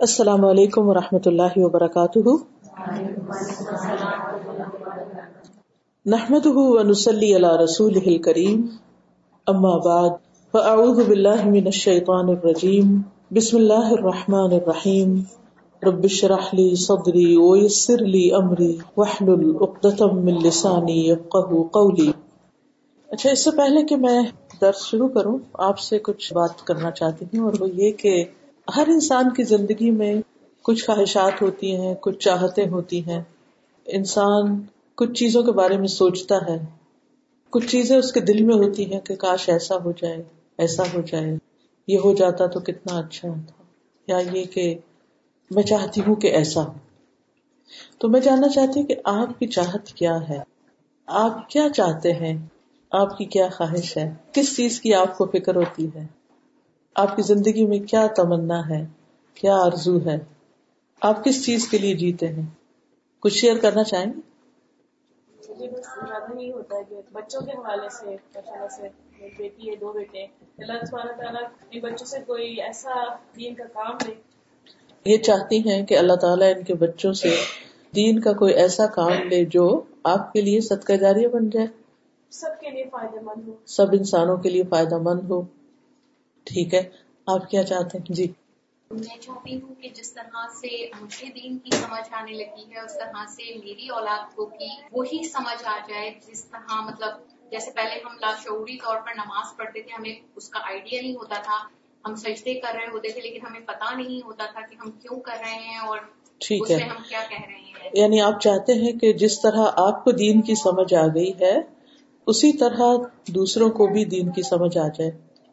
السلام علیکم و رحمۃ اللہ وبرکاتہ۔ نحمد ونسلی علی رسول کریم اما بعد، فاعوذ باللہ من الشیطان الرجیم۔ بسم اللہ الرحمن الرحیم۔ رب اشرح لی صدری ویسر لی امری۔ واحلل عقدۃ من لسانی یفقهوا قولی۔ اچھا اس سے پہلے کہ میں درس شروع کروں، آپ سے کچھ بات کرنا چاہتی ہوں اور وہ یہ کہ ہر انسان کی زندگی میں کچھ خواہشات ہوتی ہیں، کچھ چاہتے ہوتی ہیں۔ انسان کچھ چیزوں کے بارے میں سوچتا ہے۔ کچھ چیزیں اس کے دل میں ہوتی ہیں کہ کاش ایسا ہو جائے، ایسا ہو جائے۔ یہ ہو جاتا تو کتنا اچھا ہوتا یا یہ کہ میں چاہتی ہوں کہ ایسا ہو۔ تو میں جاننا چاہتی ہوں کہ آپ کی چاہت کیا ہے؟ آپ کیا چاہتے ہیں؟ آپ کی کیا خواہش ہے؟ کس چیز کی آپ کو فکر ہوتی ہے؟ آپ کی زندگی میں کیا تمنا ہے؟ کیا آرزو ہے؟ آپ کس چیز کے لیے جیتے ہیں؟ کچھ شیئر کرنا چاہیں گے؟ نہیں ہوتا ہے بچوں کے حوالے سے سے بیٹی ہے دو بیٹے اللہ تعالیٰ بچوں سے کوئی ایسا دین کا کام لے یہ چاہتی ہیں کہ اللہ تعالیٰ ان کے بچوں سے دین کا کوئی ایسا کام لے جو آپ کے لیے صدقہ جاریہ بن جائے۔ سب کے لیے فائدہ مند ہو۔ سب انسانوں کے لیے فائدہ مند ہو۔ ٹھیک ہے؟ آپ کیا چاہتے ہیں؟ جی۔ میں چاہتی ہوں کہ جس طرح سے مجھے دین کی سمجھ آنے لگی ہے اس طرح سے میری اولاد کو بھی وہی سمجھ آ جائے جس طرح مطلب جیسے پہلے ہم لاشعوری طور پر نماز پڑھتے تھے ہمیں اس کا آئیڈیا نہیں ہوتا تھا ہم سجدے کر رہے ہوتے تھے لیکن ہمیں پتا نہیں ہوتا تھا کہ ہم کیوں کر رہے ہیں اور ٹھیک ہے۔ ہم کیا کہہ رہے ہیں۔ یعنی آپ چاہتے ہیں کہ جس طرح آپ کو دین کی سمجھ آ گئی ہے اسی طرح دوسروں کو بھی دین کی سمجھ آ جائے۔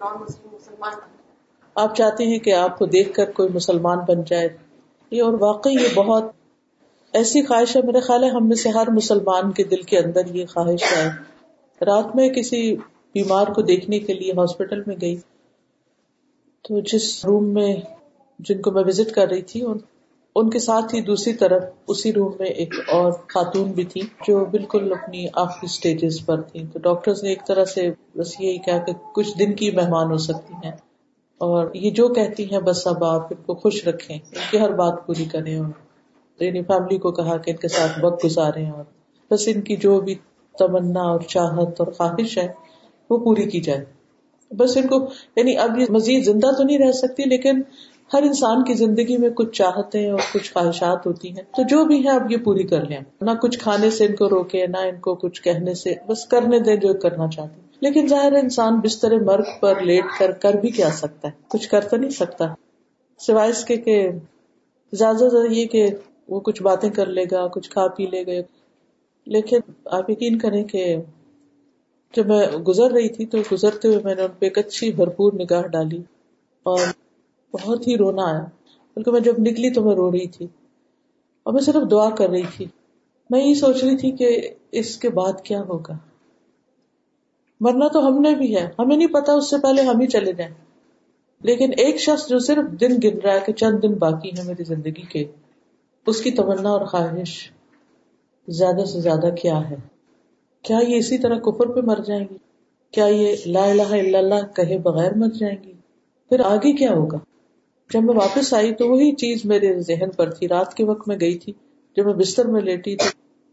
آپ چاہتے ہیں کہ آپ کو دیکھ کر کوئی مسلمان بن جائے؟ یہ اور واقعی یہ بہت ایسی خواہش ہے، میرے خیال ہے، ہم میں سے ہر مسلمان کے دل کے اندر یہ خواہش ہے۔ رات میں کسی بیمار کو دیکھنے کے لیے ہاسپٹل میں گئی تو جس روم میں جن کو میں وزٹ کر رہی تھی، ان ان کے ساتھ ہی دوسری طرف اسی روم میں ایک اور خاتون بھی تھی جو بالکل اپنی آخری اسٹیجز پر تھی۔ تو ڈاکٹر نے ایک طرح سے بس یہی کہا کہ کچھ دن کی مہمان ہو سکتی ہیں۔ اور یہ جو کہتی ہیں، بس اب آپ ان کو خوش رکھیں۔ ان کی ہر بات پوری کریں اور یعنی فیملی کو کہا کہ ان کے ساتھ وقت گزارے اور بس ان کی جو بھی تمنا اور چاہت اور خواہش ہے، وہ پوری کی جائے۔ بس ان کو یعنی اب یہ مزید زندہ تو نہیں رہ سکتی، لیکن ہر انسان کی زندگی میں کچھ چاہتے اور کچھ خواہشات ہوتی ہیں۔ تو جو بھی ہے اب یہ پوری کر لیں۔ نہ کچھ کھانے سے ان کو روکے نہ ان کو کچھ کہنے سے، بس کرنے دیں جو کرنا چاہتے لیکن ظاہر انسان بستر مرگ پر لیٹ کر کر بھی کیا سکتا ہے۔ کچھ کر تو نہیں سکتا۔ سوائے اس کے کہ زیادہ تر یہ کہ وہ کچھ باتیں کر لے گا، کچھ کھا پی لے گا۔ لیکن آپ یقین کریں کہ جب میں گزر رہی تھی تو گزرتے ہوئے میں نے ان پہ ایک اچھی بھرپور نگاہ ڈالی۔ اور بہت ہی رونا آیا بلکہ میں جب نکلی تو میں رو رہی تھی۔ اور میں صرف دعا کر رہی تھی۔ میں یہی سوچ رہی تھی کہ اس کے بعد کیا ہوگا۔ مرنا تو ہم نے بھی ہے۔ ہمیں نہیں پتا اس سے پہلے ہم ہی چلے جائیں۔ لیکن ایک شخص جو صرف دن گن رہا ہے کہ چند دن باقی ہے میری زندگی کے، اس کی تمنا اور خواہش زیادہ سے زیادہ کیا ہے؟ کیا یہ اسی طرح کفر پہ مر جائیں گی؟ کیا یہ لا الہ الا اللہ کہے بغیر مر جائیں گی؟ پھر آگے کیا ہوگا؟ جب میں واپس آئی تو وہی چیز میرے ذہن پر تھی۔ رات کے وقت میں گئی تھی۔ جب میں بستر میں لیٹی تو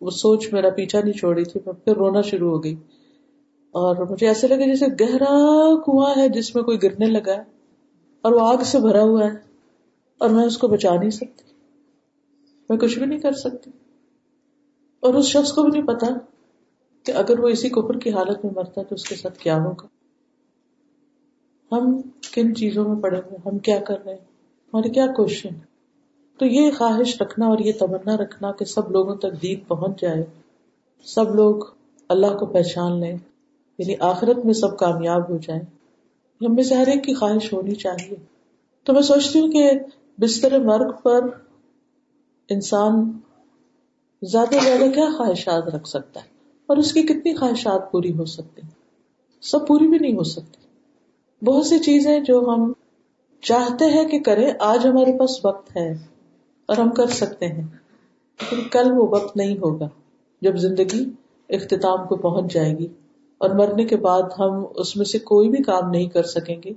وہ سوچ میرا پیچھا نہیں چھوڑی تھی۔ میں پھر رونا شروع ہو گئی۔ اور مجھے ایسے لگا جیسے گہرا کنواں ہے جس میں کوئی گرنے لگا ہے اور وہ آگ سے بھرا ہوا ہے اور میں اس کو بچا نہیں سکتی۔ میں کچھ بھی نہیں کر سکتی۔ اور اس شخص کو بھی نہیں پتا کہ اگر وہ اسی کفر کی حالت میں مرتا تو اس کے ساتھ کیا ہوگا۔ ہم کن چیزوں میں پڑے ہوئے ہم کیا کر رہے ہیں؟ ہماری کیا کوشش تو یہ خواہش رکھنا اور یہ تمنا رکھنا کہ سب لوگوں تک دین پہنچ جائے۔ سب لوگ اللہ کو پہچان لیں یعنی آخرت میں سب کامیاب ہو جائیں۔ ہم میں سے ہر ایک کی خواہش ہونی چاہیے۔ تو میں سوچتی ہوں کہ بستر مرگ پر انسان زیادہ زیادہ کیا خواہشات رکھ سکتا ہے؟ اور اس کی کتنی خواہشات پوری ہو سکتی سب پوری بھی نہیں ہو سکتی۔ بہت سی چیزیں جو ہم چاہتے ہیں کہ کریں، آج ہمارے پاس وقت ہے اور ہم کر سکتے ہیں، لیکن کل وہ وقت نہیں ہوگا جب زندگی اختتام کو پہنچ جائے گی اور مرنے کے بعد ہم اس میں سے کوئی بھی کام نہیں کر سکیں گے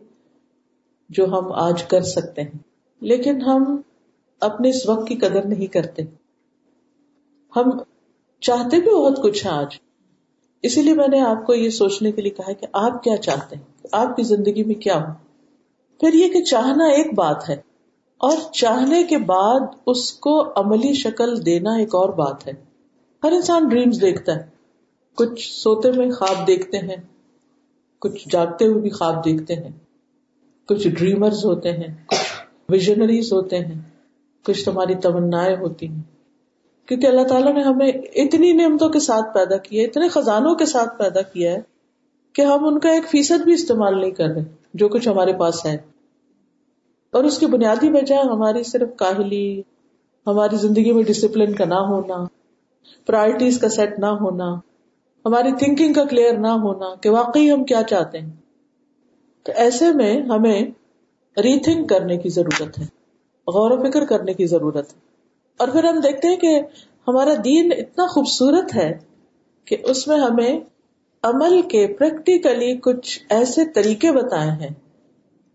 جو ہم آج کر سکتے ہیں۔ لیکن ہم اپنے اس وقت کی قدر نہیں کرتے۔ ہم چاہتے بھی بہت کچھ ہیں آج اسی لیے میں نے آپ کو یہ سوچنے کے لیے کہا کہ آپ کیا چاہتے ہیں؟ آپ کی زندگی میں کیا ہو؟ پھر یہ کہ چاہنا ایک بات ہے اور چاہنے کے بعد اس کو عملی شکل دینا ایک اور بات ہے۔ ہر انسان ڈریمز دیکھتا ہے۔ کچھ سوتے میں خواب دیکھتے ہیں، کچھ جاگتے ہوئے بھی خواب دیکھتے ہیں۔ کچھ ڈریمرز ہوتے ہیں، کچھ ویژنریز ہوتے ہیں۔ کچھ تمہاری تمنا ہوتی ہیں۔ کیونکہ اللہ تعالیٰ نے ہمیں اتنی نعمتوں کے ساتھ پیدا کیا اتنے خزانوں کے ساتھ پیدا کیا ہے کہ ہم ان کا ایک فیصد بھی استعمال نہیں کر رہے، جو کچھ ہمارے پاس ہے۔ اور اس کی بنیادی وجہ ہماری صرف کاہلی، ہماری زندگی میں ڈسپلن کا نہ ہونا پرائرٹیز کا سیٹ نہ ہونا، ہماری تھنکنگ کا کلیئر نہ ہونا کہ واقعی ہم کیا چاہتے ہیں۔ تو ایسے میں ہمیں ری تھنک کرنے کی ضرورت ہے، غور و فکر کرنے کی ضرورت ہے۔ اور پھر ہم دیکھتے ہیں کہ ہمارا دین اتنا خوبصورت ہے کہ اس میں ہمیں عمل کے پریکٹیکلی کچھ ایسے طریقے بتائے ہیں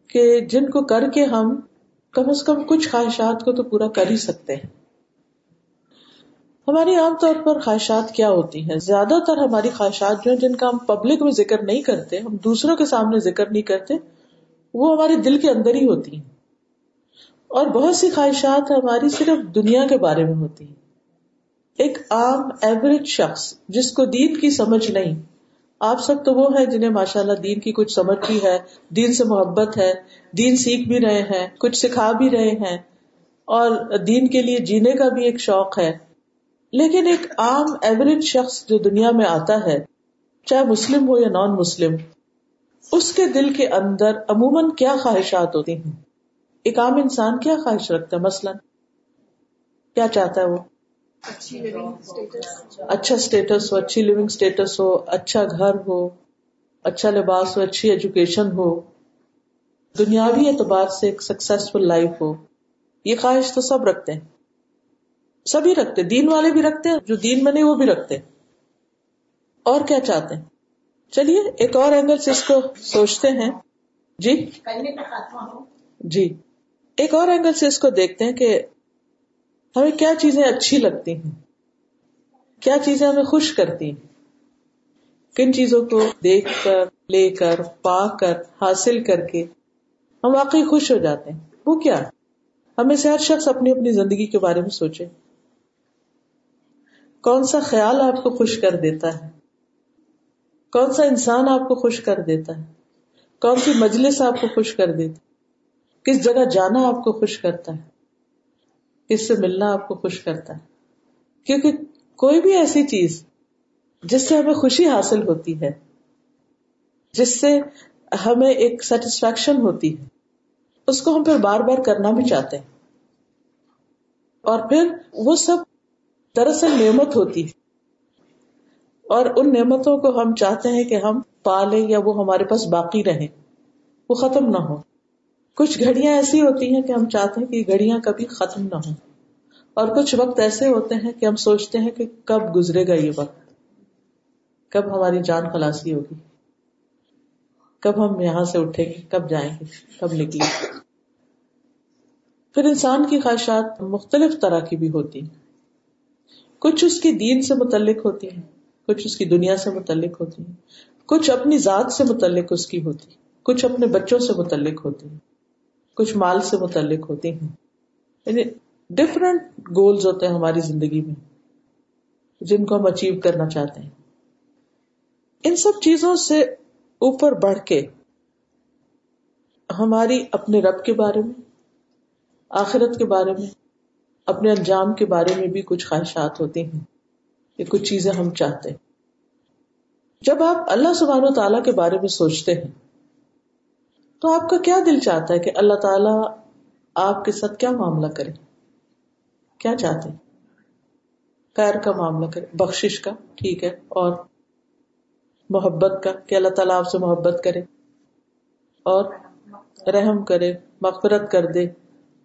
کہ جن کو کر کے ہم کم از کم کچھ خواہشات کو تو پورا کر ہی سکتے ہیں۔ ہماری عام طور پر خواہشات کیا ہوتی ہیں؟ زیادہ تر ہماری خواہشات جو ہیں، جن کا ہم پبلک میں ذکر نہیں کرتے، ہم دوسروں کے سامنے ذکر نہیں کرتے، وہ ہمارے دل کے اندر ہی ہوتی ہیں۔ اور بہت سی خواہشات ہماری صرف دنیا کے بارے میں ہوتی ہیں۔ ایک عام ایوریج شخص جس کو دین کی سمجھ نہیں، آپ سب تو وہ ہیں جنہیں ماشاء اللہ دین کی کچھ سمجھ بھی ہے، دین سے محبت ہے، دین سیکھ بھی رہے ہیں، کچھ سکھا بھی رہے ہیں، اور دین کے لیے جینے کا بھی ایک شوق ہے۔ لیکن ایک عام ایوریج شخص جو دنیا میں آتا ہے، چاہے مسلم ہو یا نان مسلم اس کے دل کے اندر عموماً کیا خواہشات ہوتی ہیں؟ ایک عام انسان کیا خواہش رکھتا ہے؟ مثلاً کیا چاہتا ہے وہ؟ اچھا اسٹیٹس ہو اچھی لونگ اسٹیٹس ہو اچھا گھر ہو اچھا لباس ہو اچھی ایجوکیشن ہو دنیاوی اعتبار سے ایک سکسیسفل لائف ہو یہ خواہش تو سب رکھتے ہیں۔ سبھی رکھتے دین والے بھی رکھتے ہیں جو دین میں نہیں وہ بھی رکھتے اور کیا چاہتے ہیں؟ چلیے ایک اور اینگل سے اس کو سوچتے ہیں۔ جی؟ جی۔ ایک اور اینگل سے اس کو دیکھتے ہیں کہ ہمیں کیا چیزیں اچھی لگتی ہیں، کیا چیزیں ہمیں خوش کرتی ہیں۔ کن چیزوں کو دیکھ کر، لے کر، پا کر، حاصل کر کے ہم واقعی خوش ہو جاتے ہیں۔ وہ کیا؟ ہمیں سے ہر شخص اپنی اپنی زندگی کے بارے میں سوچے۔ کون سا خیال آپ کو خوش کر دیتا ہے؟ کون سا انسان آپ کو خوش کر دیتا ہے؟ کون سی مجلس آپ کو خوش کر دیتی کس جگہ جانا آپ کو خوش کرتا ہے؟ کس سے ملنا آپ کو خوش کرتا ہے۔ کیونکہ کوئی بھی ایسی چیز جس سے ہمیں خوشی حاصل ہوتی ہے، جس سے ہمیں ایک سیٹسفیکشن ہوتی ہے، اس کو ہم پھر بار بار کرنا بھی چاہتے ہیں۔ اور پھر وہ سب دراصل نعمت ہوتی ہے۔ اور ان نعمتوں کو ہم چاہتے ہیں کہ ہم پالیں یا وہ ہمارے پاس باقی رہیں، وہ ختم نہ ہو کچھ گھڑیاں ایسی ہوتی ہیں کہ ہم چاہتے ہیں کہ یہ گھڑیاں کبھی ختم نہ ہوں۔ اور کچھ وقت ایسے ہوتے ہیں کہ ہم سوچتے ہیں کہ کب گزرے گا یہ وقت۔ کب ہماری جان خلاصی ہوگی۔ کب ہم یہاں سے اٹھیں گے، کب جائیں گے، کب نکلیں گے۔ پھر انسان کی خواہشات مختلف طرح کی بھی ہوتی ہیں۔ کچھ اس کی دین سے متعلق ہوتی ہیں، کچھ اس کی دنیا سے متعلق ہوتی ہیں۔ کچھ اپنی ذات سے متعلق اس کی ہوتی کچھ اپنے بچوں سے متعلق ہوتی ہیں۔ کچھ مال سے متعلق ہوتی ہیں۔ یعنی ڈفرنٹ گولز ہوتے ہیں ہماری زندگی میں، جن کو ہم اچیو کرنا چاہتے ہیں۔ ان سب چیزوں سے اوپر بڑھ کے ہماری اپنے رب کے بارے میں، آخرت کے بارے میں، اپنے انجام کے بارے میں بھی کچھ خواہشات ہوتی ہیں۔ کہ کچھ چیزیں ہم چاہتے ہیں۔ جب آپ اللہ سبحانہ و تعالیٰ کے بارے میں سوچتے ہیں تو آپ کا کیا دل چاہتا ہے کہ اللہ تعالیٰ آپ کے ساتھ کیا معاملہ کرے؟ کیا چاہتے ہیں؟ خیر کا معاملہ کرے بخش کا، ٹھیک ہے، اور محبت کا، کہ اللہ تعالیٰ آپ سے محبت کرے، اور رحم کرے، مغفرت کر دے،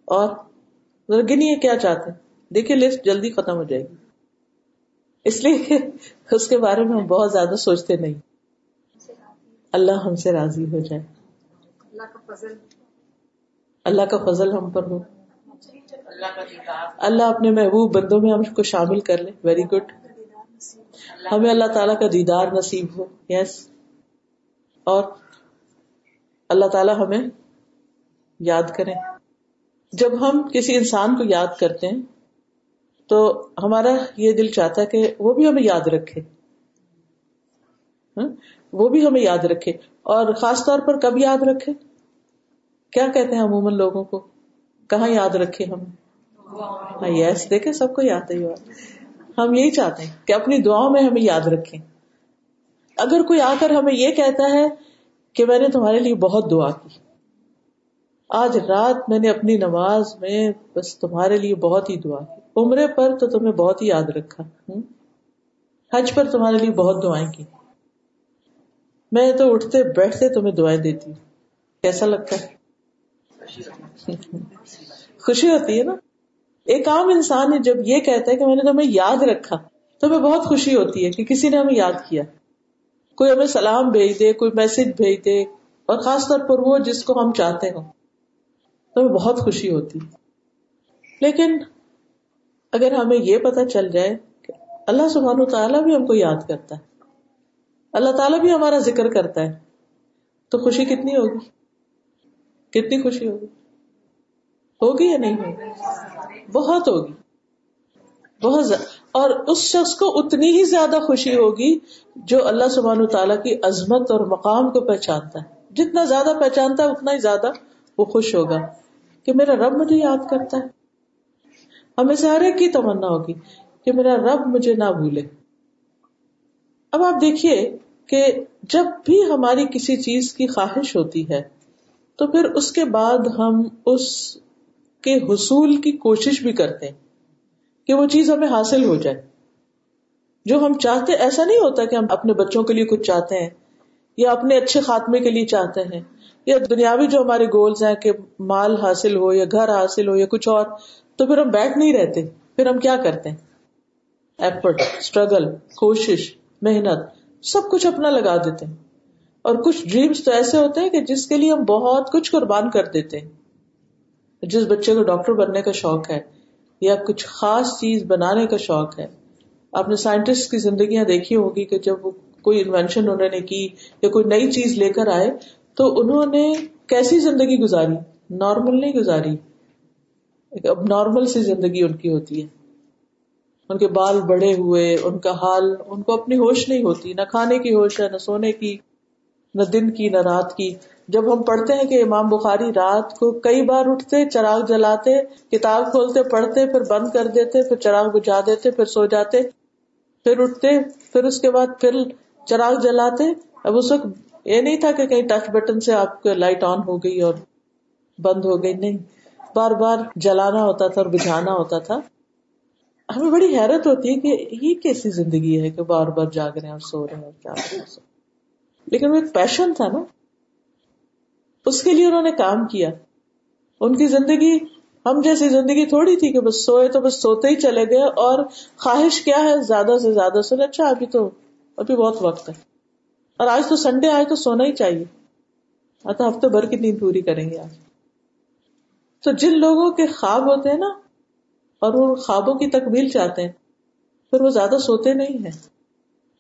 اور گنیے کیا چاہتے ہیں؟ دیکھیے لسٹ جلدی ختم ہو جائے گی۔ اس لیے اس کے بارے میں ہم بہت زیادہ سوچتے نہیں۔ اللہ ہم سے راضی ہو جائے۔ اللہ کا فضل۔ اللہ کا فضل ہم پر ہو۔ اللہ اپنے محبوب بندوں میں ہم کو شامل کر لے۔ ویری گڈ ہمیں اللہ تعالیٰ کا دیدار نصیب ہو۔ یس اور اللہ تعالیٰ ہمیں یاد کریں۔ جب ہم کسی انسان کو یاد کرتے ہیں تو ہمارا یہ دل چاہتا ہے کہ وہ بھی ہمیں یاد رکھے؟ ہاں؟ وہ بھی ہمیں یاد رکھے اور خاص طور پر کب یاد رکھے؟ کیا کہتے ہیں عموماً لوگوں کو؟ کہاں یاد رکھے ہم؟ ہاں یس دیکھے سب کو یاد ہے ہم یہی چاہتے ہیں کہ اپنی دعاؤں میں ہمیں یاد رکھیں۔ اگر کوئی آ کر ہمیں یہ کہتا ہے کہ میں نے تمہارے لیے بہت دعا کی، آج رات میں نے اپنی نماز میں بس تمہارے لیے بہت ہی دعا کی۔ عمرے پر تو تمہیں بہت ہی یاد رکھا۔ حج پر تمہارے لیے بہت دعائیں کی۔ میں تو اٹھتے بیٹھتے تمہیں دعائیں دیتی ہوں۔ کیسا لگتا ہے؟ خوشی ہوتی ہے نا؟ ایک عام انسان ہے، جب یہ کہتا ہے کہ میں نے تمہیں یاد رکھا، تو ہمیں بہت خوشی ہوتی ہے کہ کسی نے ہمیں یاد کیا۔ کوئی ہمیں سلام بھیج دے، کوئی میسج بھیج دے، اور خاص طور پر وہ جس کو ہم چاہتے ہوں۔ تو ہمیں بہت خوشی ہوتی لیکن اگر ہمیں یہ پتا چل جائے کہ اللہ سبحانہ تعالیٰ بھی ہم کو یاد کرتا ہے اللہ تعالیٰ بھی ہمارا ذکر کرتا ہے۔ تو خوشی کتنی ہوگی؟ کتنی خوشی ہوگی؟ ہوگی یا نہیں ہوگی؟ بہت ہوگی۔ بہت اور اس شخص کو اتنی ہی زیادہ خوشی ہوگی جو اللہ سبحانہ تعالیٰ کی عظمت اور مقام کو پہچانتا ہے۔ جتنا زیادہ پہچانتا ہے، اتنا ہی زیادہ وہ خوش ہوگا کہ میرا رب مجھے یاد کرتا ہے۔ ہمیں سے ہر ایک کی تمنا ہوگی کہ میرا رب مجھے نہ بھولے۔ اب آپ دیکھیے کہ جب بھی ہماری کسی چیز کی خواہش ہوتی ہے، تو پھر اس کے بعد ہم اس کے حصول کی کوشش بھی کرتے ہیں کہ وہ چیز ہمیں حاصل ہو جائے۔ جو ہم چاہتے، ایسا نہیں ہوتا کہ ہم اپنے بچوں کے لیے کچھ چاہتے ہیں، یا اپنے اچھے خاتمے کے لیے چاہتے ہیں، یا دنیاوی جو ہمارے گولس ہیں کہ مال حاصل ہو، یا گھر حاصل ہو، یا کچھ اور، تو پھر ہم بیٹھ نہیں رہتے۔ پھر ہم کیا کرتے ہیں؟ ایفرٹ اسٹرگل کوشش، محنت۔ سب کچھ اپنا لگا دیتے ہیں۔ اور کچھ ڈریمس تو ایسے ہوتے ہیں کہ جس کے لیے ہم بہت کچھ قربان کر دیتے ہیں۔ جس بچے کو ڈاکٹر بننے کا شوق ہے یا کچھ خاص چیز بنانے کا شوق ہے۔ آپ نے سائنٹسٹ کی زندگیاں دیکھی ہوگی کہ جب وہ کوئی انوینشن انہوں نے کی یا کوئی نئی چیز لے کر آئے تو انہوں نے کیسی زندگی گزاری؟ نارمل نہیں گزاری۔ ایک اب نارمل سی زندگی ان کی ہوتی ہے۔ ان کے بال بڑے ہوئے، ان کا حال ان کو اپنی ہوش نہیں ہوتی، نہ کھانے کی ہوش ہے، نہ سونے کی، نہ دن کی، نہ رات کی۔ جب ہم پڑھتے ہیں کہ امام بخاری رات کو کئی بار اٹھتے، چراغ جلاتے، کتاب کھولتے، پڑھتے، پھر بند کر دیتے، پھر چراغ بجھا دیتے، پھر سو جاتے، پھر اٹھتے، پھر اس کے بعد پھر چراغ جلاتے۔ اب اس وقت یہ نہیں تھا کہ کہیں ٹچ بٹن سے آپ کو لائٹ آن ہو گئی اور بند ہو گئی، نہیں۔ بار بار جلانا ہوتا تھا اور بجھانا ہوتا تھا۔ ہمیں بڑی حیرت ہوتی ہے کہ یہ کیسی زندگی ہے کہ بار بار جاگ رہے ہیں اور سو رہے ہیں اور جاگ رہے ہیں؟ لیکن وہ ایک پیشن تھا نا۔ اس کے لیے انہوں نے کام کیا۔ ان کی زندگی، ہم جیسی زندگی تھوڑی تھی کہ بس سوئے تو بس سوتے ہی چلے گئے اور خواہش کیا ہے زیادہ سے زیادہ سونے۔ اچھا ابھی تو، ابھی بہت وقت ہے۔ اور آج تو سنڈے آئے تو سونا ہی چاہیے۔ اچھا، ہفتے بھر کی نیند پوری کریں گے آج۔ تو جن لوگوں کے خواب ہوتے ہیں نا اور وہ خوابوں کی تکمیل چاہتے ہیں۔ پھر وہ زیادہ سوتے نہیں ہیں۔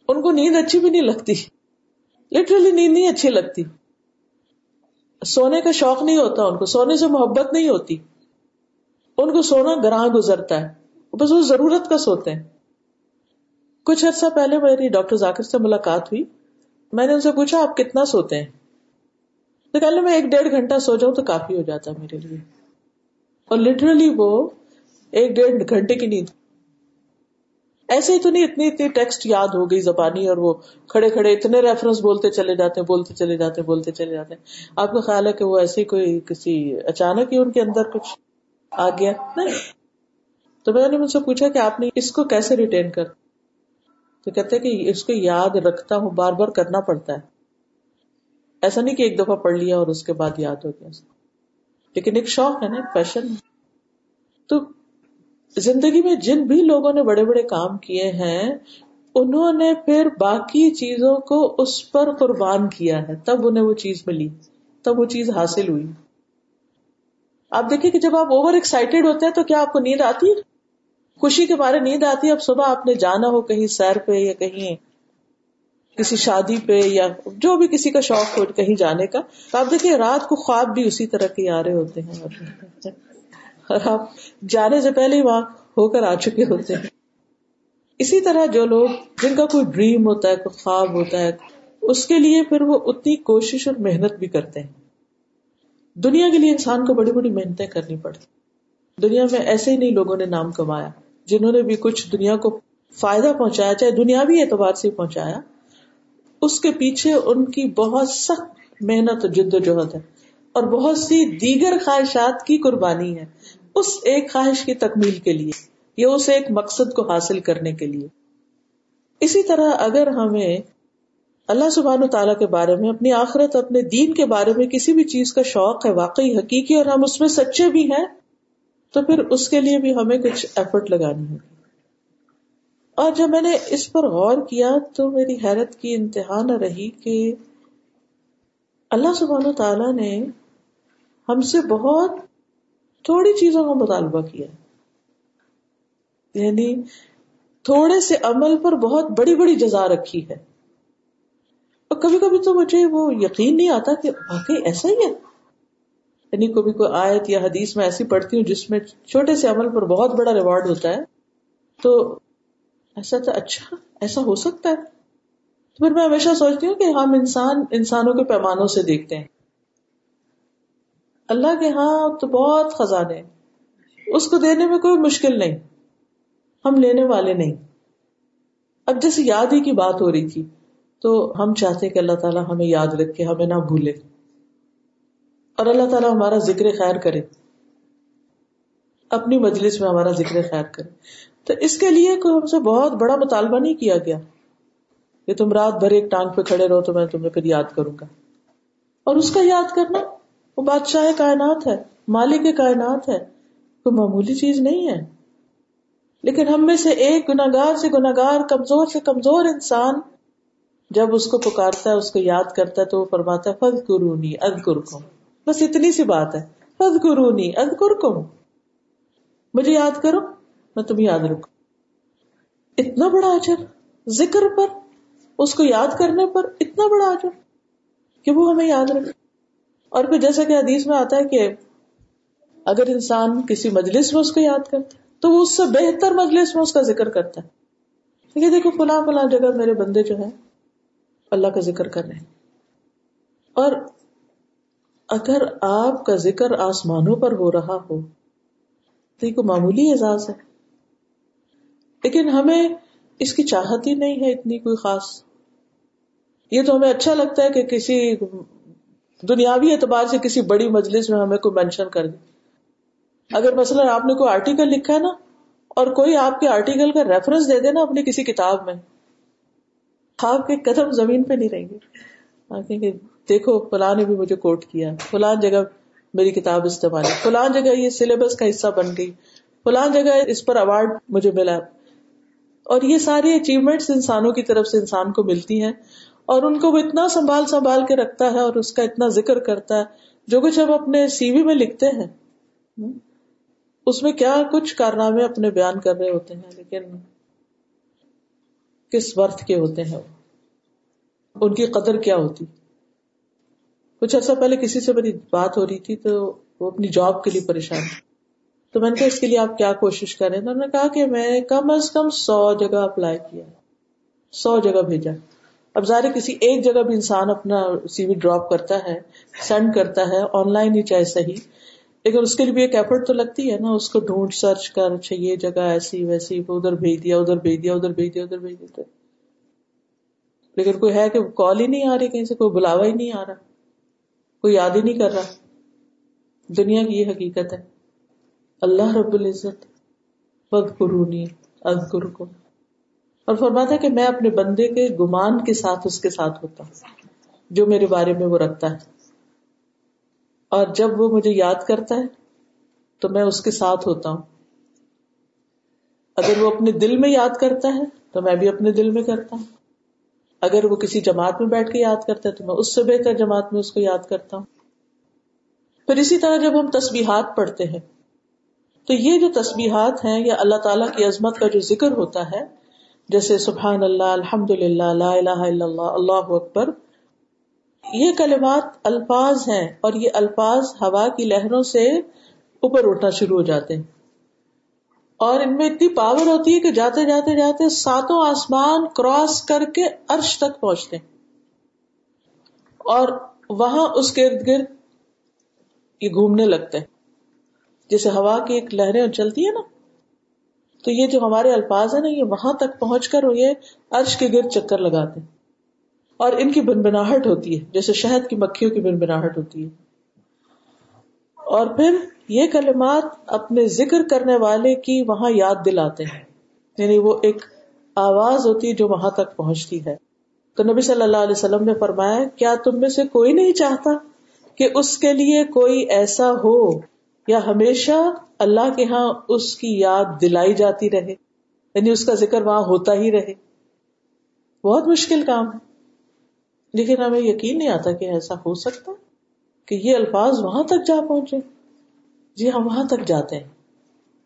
ان کو نیند اچھی بھی نہیں لگتی۔ لٹرلی نیند نہیں اچھی لگتی۔ سونے کا شوق نہیں ہوتا ان کو، سونے سے محبت نہیں ہوتی۔ ان کو سونا گراہ گزرتا ہے۔ بس وہ ضرورت کا سوتے ہیں۔ کچھ عرصہ پہلے میری ڈاکٹر ذاکر سے ملاقات ہوئی۔ میں نے ان سے پوچھا، آپ کتنا سوتے ہیں؟ تو کہنے میں ایک ڈیڑھ گھنٹہ سو جاؤں تو کافی ہو جاتا ہے میرے لیے۔ اور لٹرلی وہ ایک ڈیڑھ گھنٹے کی نیند۔ ایسے ہی تو نہیں، اتنی اتنی ٹیکسٹ یاد ہو گئی زبانی، اور وہ کھڑے کھڑے اتنے ریفرنس بولتے چلے جاتے ہیں، بولتے چلے جاتے ہیں، بولتے چلے جاتے ہیں۔ آپ کا خیال ہے کہ وہ ایسی کوئی کسی اچانک ہی ان کے اندر کچھ آ گیا؟ نہیں۔ تو میں نے مجھ سے پوچھا کہ آپ نے اس کو کیسے ریٹین کر؟ تو کہتے کہ اس کو یاد رکھتا ہوں، بار بار کرنا پڑتا ہے۔ ایسا نہیں کہ ایک دفعہ پڑھ لیا اور اس کے بعد یاد ہو گیا۔ لیکن ایک شوق ہے نا، ایک پیشن تو زندگی میں جن بھی لوگوں نے بڑے بڑے کام کیے ہیں، انہوں نے پھر باقی چیزوں کو اس پر قربان کیا ہے۔ تب انہیں وہ چیز ملی، تب وہ چیز حاصل ہوئی۔ آپ دیکھیں کہ جب آپ اوور ایکسائٹیڈ ہوتے ہیں تو کیا آپ کو نیند آتی ہے؟ خوشی کے بارے نیند آتی ہے۔ اب صبح آپ نے جانا ہو کہیں سیر پہ یا کہیں کسی شادی پہ یا جو بھی کسی کا شوق ہو کہیں جانے کا۔ تو آپ دیکھیں رات کو خواب بھی اسی طرح کے آ رہے ہوتے ہیں۔ اور آپ جانے سے پہلے ہی وہاں ہو کر آ چکے ہوتے ہیں۔ اسی طرح جو لوگ جن کا کوئی ڈریم ہوتا ہے، کوئی خواب ہوتا ہے، اس کے لیے پھر وہ اتنی کوشش اور محنت بھی کرتے ہیں۔ دنیا کے لیے انسان کو بڑی بڑی محنتیں کرنی پڑتی۔ دنیا میں ایسے ہی نہیں لوگوں نے نام کمایا، جنہوں نے بھی کچھ دنیا کو فائدہ پہنچایا، چاہے دنیاوی اعتبار سے پہنچایا۔ اس کے پیچھے ان کی بہت سخت محنت جد و جہد ہے۔ اور بہت سی دیگر خواہشات کی قربانی ہے۔ اس ایک خواہش کی تکمیل کے لیے یا اس ایک مقصد کو حاصل کرنے کے لیے۔ اسی طرح اگر ہمیں اللہ سبحان و تعالیٰ کے بارے میں، اپنی آخرت، اپنے دین کے بارے میں کسی بھی چیز کا شوق ہے، واقعی حقیقی اور ہم اس میں سچے بھی ہیں، تو پھر اس کے لیے بھی ہمیں کچھ ایفرٹ لگانی ہوگی۔ اور جب میں نے اس پر غور کیا تو میری حیرت کی انتہا نہ رہی کہ اللہ سبحان و تعالیٰ نے ہم سے بہت تھوڑی چیزوں کا مطالبہ کیا یعنی تھوڑے سے عمل پر بہت بڑی بڑی جزا رکھی ہے۔ اور کبھی کبھی تو مجھے وہ یقین نہیں آتا کہ واقعی ایسا ہی ہے۔ یعنی کبھی کوئی آیت یا حدیث میں ایسی پڑھتی ہوں جس میں چھوٹے سے عمل پر بہت بڑا ریوارڈ ہوتا ہے۔ تو ایسا تو اچھا ایسا ہو سکتا ہے۔ تو پھر میں ہمیشہ سوچتی ہوں کہ ہم انسان، انسانوں کے پیمانوں سے دیکھتے ہیں۔ اللہ کے ہاں تو بہت خزانے اس کو دینے میں کوئی مشکل نہیں۔ ہم لینے والے نہیں۔ اب جیسے یاد ہی کی بات ہو رہی تھی، تو ہم چاہتے کہ اللہ تعالیٰ ہمیں یاد رکھے، ہمیں نہ بھولے۔ اور اللہ تعالیٰ ہمارا ذکر خیر کرے۔ اپنی مجلس میں ہمارا ذکر خیر کرے۔ تو اس کے لیے کوئی ہم سے بہت بڑا مطالبہ نہیں کیا گیا۔ کہ تم رات بھر ایک ٹانگ پہ کھڑے رہو تو میں تمہیں پھر یاد کروں گا۔ اور اس کا یاد کرنا وہ بادشاہ کائنات ہے، مالک کائنات ہے، کوئی معمولی چیز نہیں ہے۔ لیکن ہم میں سے ایک گناگار سے گناگار کمزور سے کمزور انسان جب اس کو پکارتا ہے، اس کو یاد کرتا ہے تو وہ فرماتا ہے فض قرونی اد کو بس اتنی سی بات ہے فض قرونی اد کو مجھے یاد کرو، میں تمہیں یاد رکھوں۔ اتنا بڑا اجر ذکر پر، اس کو یاد کرنے پر اتنا بڑا اجر کہ وہ ہمیں یاد رکھے۔ اور پھر جیسا کہ حدیث میں آتا ہے کہ اگر انسان کسی مجلس میں اس کو یاد کرتا ہے، تو وہ اس سے بہتر مجلس میں اس کا ذکر کرتا ہے۔ یہ دیکھو، فلاں فلاں جگہ میرے بندے جو ہیں، اللہ کا ذکر کر رہے ہیں۔ اور اگر آپ کا ذکر آسمانوں پر ہو رہا ہو، تو یہ کوئی معمولی اعزاز ہے۔ لیکن ہمیں اس کی چاہت ہی نہیں ہے اتنی کوئی خاص۔ یہ تو ہمیں اچھا لگتا ہے کہ کسی دنیاوی اعتبار سے کسی بڑی مجلس میں ہمیں کوئی مینشن کر دے۔ اگر مثلاً آپ نے کوئی آرٹیکل لکھا ہے نا، اور کوئی آپ کے آرٹیکل کا ریفرنس دے دے نا اپنی کسی کتاب میں، آپ کے قدم زمین پہ نہیں رہیں گے۔ دیکھو، فلاں نے بھی مجھے کوٹ کیا۔ فلاں جگہ میری کتاب استعمال ہے فلاں جگہ یہ سلیبس کا حصہ بن گئی۔ فلاں جگہ اس پر اوارڈ مجھے ملا۔ اور یہ ساری اچیومنٹس انسانوں کی طرف سے انسان کو ملتی ہیں۔ اور ان کو وہ اتنا سنبھال سنبھال کے رکھتا ہے اور اس کا اتنا ذکر کرتا ہے، جو کچھ ہم اپنے سی وی میں لکھتے ہیں۔ اس میں کیا کچھ کارنامے اپنے بیان کر رہے ہوتے ہیں، لیکن کس ورتھ کے ہوتے ہیں ان کی قدر کیا ہوتی؟ کچھ عرصہ پہلے کسی سے میری بات ہو رہی تھی تو وہ اپنی جاب کے لیے پریشان تھی تو میں نے کہا، اس کے لیے آپ کیا کوشش کریں؟ انہوں نے کہا کہ میں کم از کم سو جگہ اپلائی کیا سو جگہ بھیجا۔ اب ظاہر کسی ایک جگہ بھی انسان اپنا سی وی ڈراپ کرتا ہے، سینڈ کرتا ہے، آن لائن ہی چاہے صحیح۔ لیکن اس کے لیے بھی ایک ایفرٹ تو لگتی ہے نا، اس کو ڈھونڈ، سرچ کر اچھا یہ جگہ ایسی ویسی ادھر بھیج دیا، ادھر بھیج دیا، ادھر بھیج دیا، ادھر بھیج دیا۔ لیکن کوئی ہے کہ کال ہی نہیں آ رہی کہیں سے، کوئی بلاوا ہی نہیں آ رہا۔ کوئی یاد ہی نہیں کر رہا۔ دنیا کی یہ حقیقت ہے۔ اللہ رب العزت بد قرونی ازگر کو اور فرماتا ہے کہ میں اپنے بندے کے گمان کے ساتھ اس کے ساتھ ہوتا ہوں، جو میرے بارے میں وہ رکھتا ہے۔ اور جب وہ مجھے یاد کرتا ہے، تو میں اس کے ساتھ ہوتا ہوں۔ اگر وہ اپنے دل میں یاد کرتا ہے، تو میں بھی اپنے دل میں کرتا ہوں۔ اگر وہ کسی جماعت میں بیٹھ کے یاد کرتا ہے، تو میں اس سے بہتر جماعت میں اس کو یاد کرتا ہوں۔ پھر اسی طرح جب ہم تسبیحات پڑھتے ہیں، تو یہ جو تسبیحات ہیں یا اللہ تعالیٰ کی عظمت کا جو ذکر ہوتا ہے جیسے سبحان اللہ الحمد للہ الہ الا اللہ اللہ اکبر۔ یہ کلمات الفاظ ہیں اور یہ الفاظ ہوا کی لہروں سے اوپر اٹھنا شروع ہو جاتے ہیں۔ اور ان میں اتنی پاور ہوتی ہے کہ جاتے جاتے جاتے ساتوں آسمان کراس کر کے عرش تک پہنچتے اور وہاں اس کے ارد گرد یہ گھومنے لگتے جیسے ہوا کی ایک لہریں چلتی ہے نا تو یہ جو ہمارے الفاظ ہیں نا، یہ وہاں تک پہنچ کر یہ عرش کے گرد چکر لگاتے اور ان کی بنبناہٹ ہوتی ہے، جیسے شہد کی مکھیوں کی بنبناہٹ ہوتی ہے۔ اور پھر یہ کلمات اپنے ذکر کرنے والے کی وہاں یاد دلاتے ہیں۔ یعنی وہ ایک آواز ہوتی ہے جو وہاں تک پہنچتی ہے۔ تو نبی صلی اللہ علیہ وسلم نے فرمایا، کیا تم میں سے کوئی نہیں چاہتا کہ اس کے لیے کوئی ایسا ہو؟ یا ہمیشہ اللہ کے ہاں اس کی یاد دلائی جاتی رہے یعنی اس کا ذکر وہاں ہوتا ہی رہے۔ بہت مشکل کام ہے۔ لیکن ہمیں یقین نہیں آتا کہ ایسا ہو سکتا کہ یہ الفاظ وہاں تک جا پہنچے۔ جی ہم وہاں تک جاتے ہیں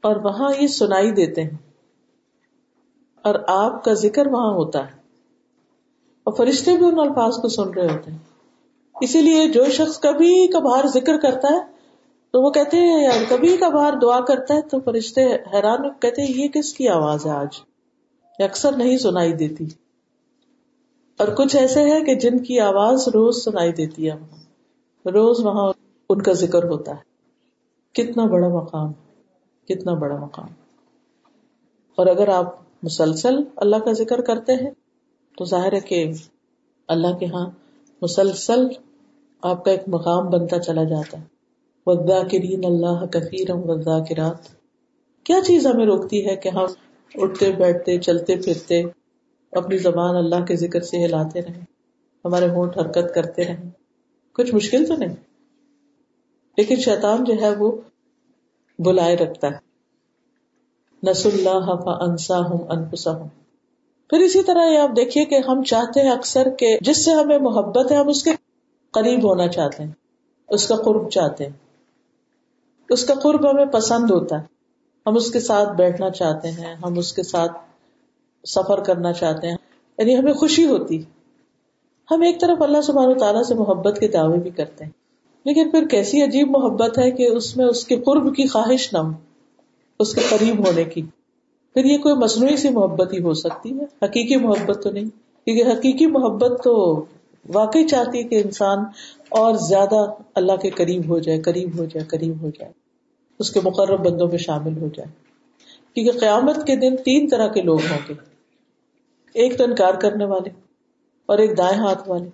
اور وہاں یہ سنائی دیتے ہیں۔ اور آپ کا ذکر وہاں ہوتا ہے۔ اور فرشتے بھی ان الفاظ کو سن رہے ہوتے ہیں۔ اسی لیے جو شخص کبھی کبھار ذکر کرتا ہے تو وہ کہتے ہیں، یار، کبھی کبھار دعا کرتا ہے تو فرشتے حیران کہتے ہیں، یہ کس کی آواز ہے آج؟ اکثر نہیں سنائی دیتی۔ اور کچھ ایسے ہیں کہ جن کی آواز روز سنائی دیتی ہے۔ روز وہاں ان کا ذکر ہوتا ہے۔ کتنا بڑا مقام، کتنا بڑا مقام۔ اور اگر آپ مسلسل اللہ کا ذکر کرتے ہیں، تو ظاہر ہے کہ اللہ کے ہاں مسلسل آپ کا ایک مقام بنتا چلا جاتا ہے۔ ودا کرین اللہ کفیر ودا کیا چیز ہمیں روکتی ہے کہ ہم اٹھتے، بیٹھتے، چلتے، پھرتے اپنی زبان اللہ کے ذکر سے ہلاتے رہیں، ہمارے ہونٹ حرکت کرتے رہیں؟ کچھ مشکل تو نہیں؟ لیکن شیطان جو ہے وہ بلائے رکھتا ہے۔ نس اللہ انسا ہوں انسا ہوں پھر اسی طرح یہ آپ دیکھیے کہ ہم چاہتے ہیں اکثر کہ جس سے ہمیں محبت ہے، ہم اس کے قریب ہونا چاہتے ہیں، اس کا قرب چاہتے ہیں۔ اس کا قرب ہمیں پسند ہوتا ہے۔ ہم اس کے ساتھ بیٹھنا چاہتے ہیں، ہم اس کے ساتھ سفر کرنا چاہتے ہیں۔ یعنی ہمیں خوشی ہوتی۔ ہم ایک طرف اللہ سبحانہ تعالیٰ سے محبت کے دعوے بھی کرتے ہیں۔ لیکن پھر کیسی عجیب محبت ہے کہ اس میں اس کے قرب کی خواہش نہ ہو، اس کے قریب ہونے کی۔ پھر یہ کوئی مصنوعی سی محبت ہی ہو سکتی ہے؟ حقیقی محبت تو نہیں۔ کیونکہ حقیقی محبت تو واقعی چاہتی ہے کہ انسان اور زیادہ اللہ کے قریب ہو جائے، قریب ہو جائے، قریب ہو جائے۔ اس کے مقرر بندوں میں شامل ہو جائے۔ کیونکہ قیامت کے دن تین طرح کے لوگ ہوں گے۔ ایک تو انکار کرنے والے اور ایک دائیں ہاتھ والے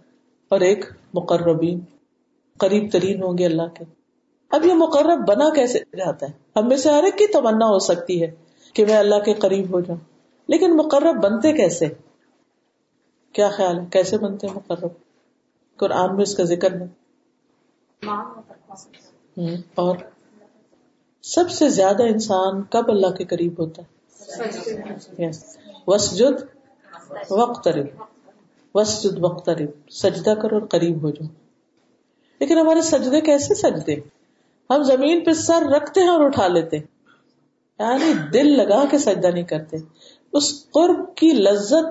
اور ایک مقربین۔ قریب ترین ہوں گے اللہ کے۔ اب یہ مقرب بنا کیسے جاتا ہے؟ ہم میں سے ہر ایک کی تمنا ہو سکتی ہے کہ میں اللہ کے قریب ہو جاؤں۔ لیکن مقرب بنتے کیسے؟ کیا خیال ہے؟ کیسے بنتے ہیں مقرب؟ قرآن میں اس کا ذکر ہے۔ اور؟ سب سے زیادہ انسان کب اللہ کے قریب ہوتا ہے؟ وسجد وقت وسجد مختلف سجدہ کرو اور قریب ہو جاؤ. لیکن ہمارے سجدے کیسے سجدے؟ ہم زمین پہ سر رکھتے ہیں اور اٹھا لیتے یعنی دل لگا کے سجدہ نہیں کرتے. اس قرب کی لذت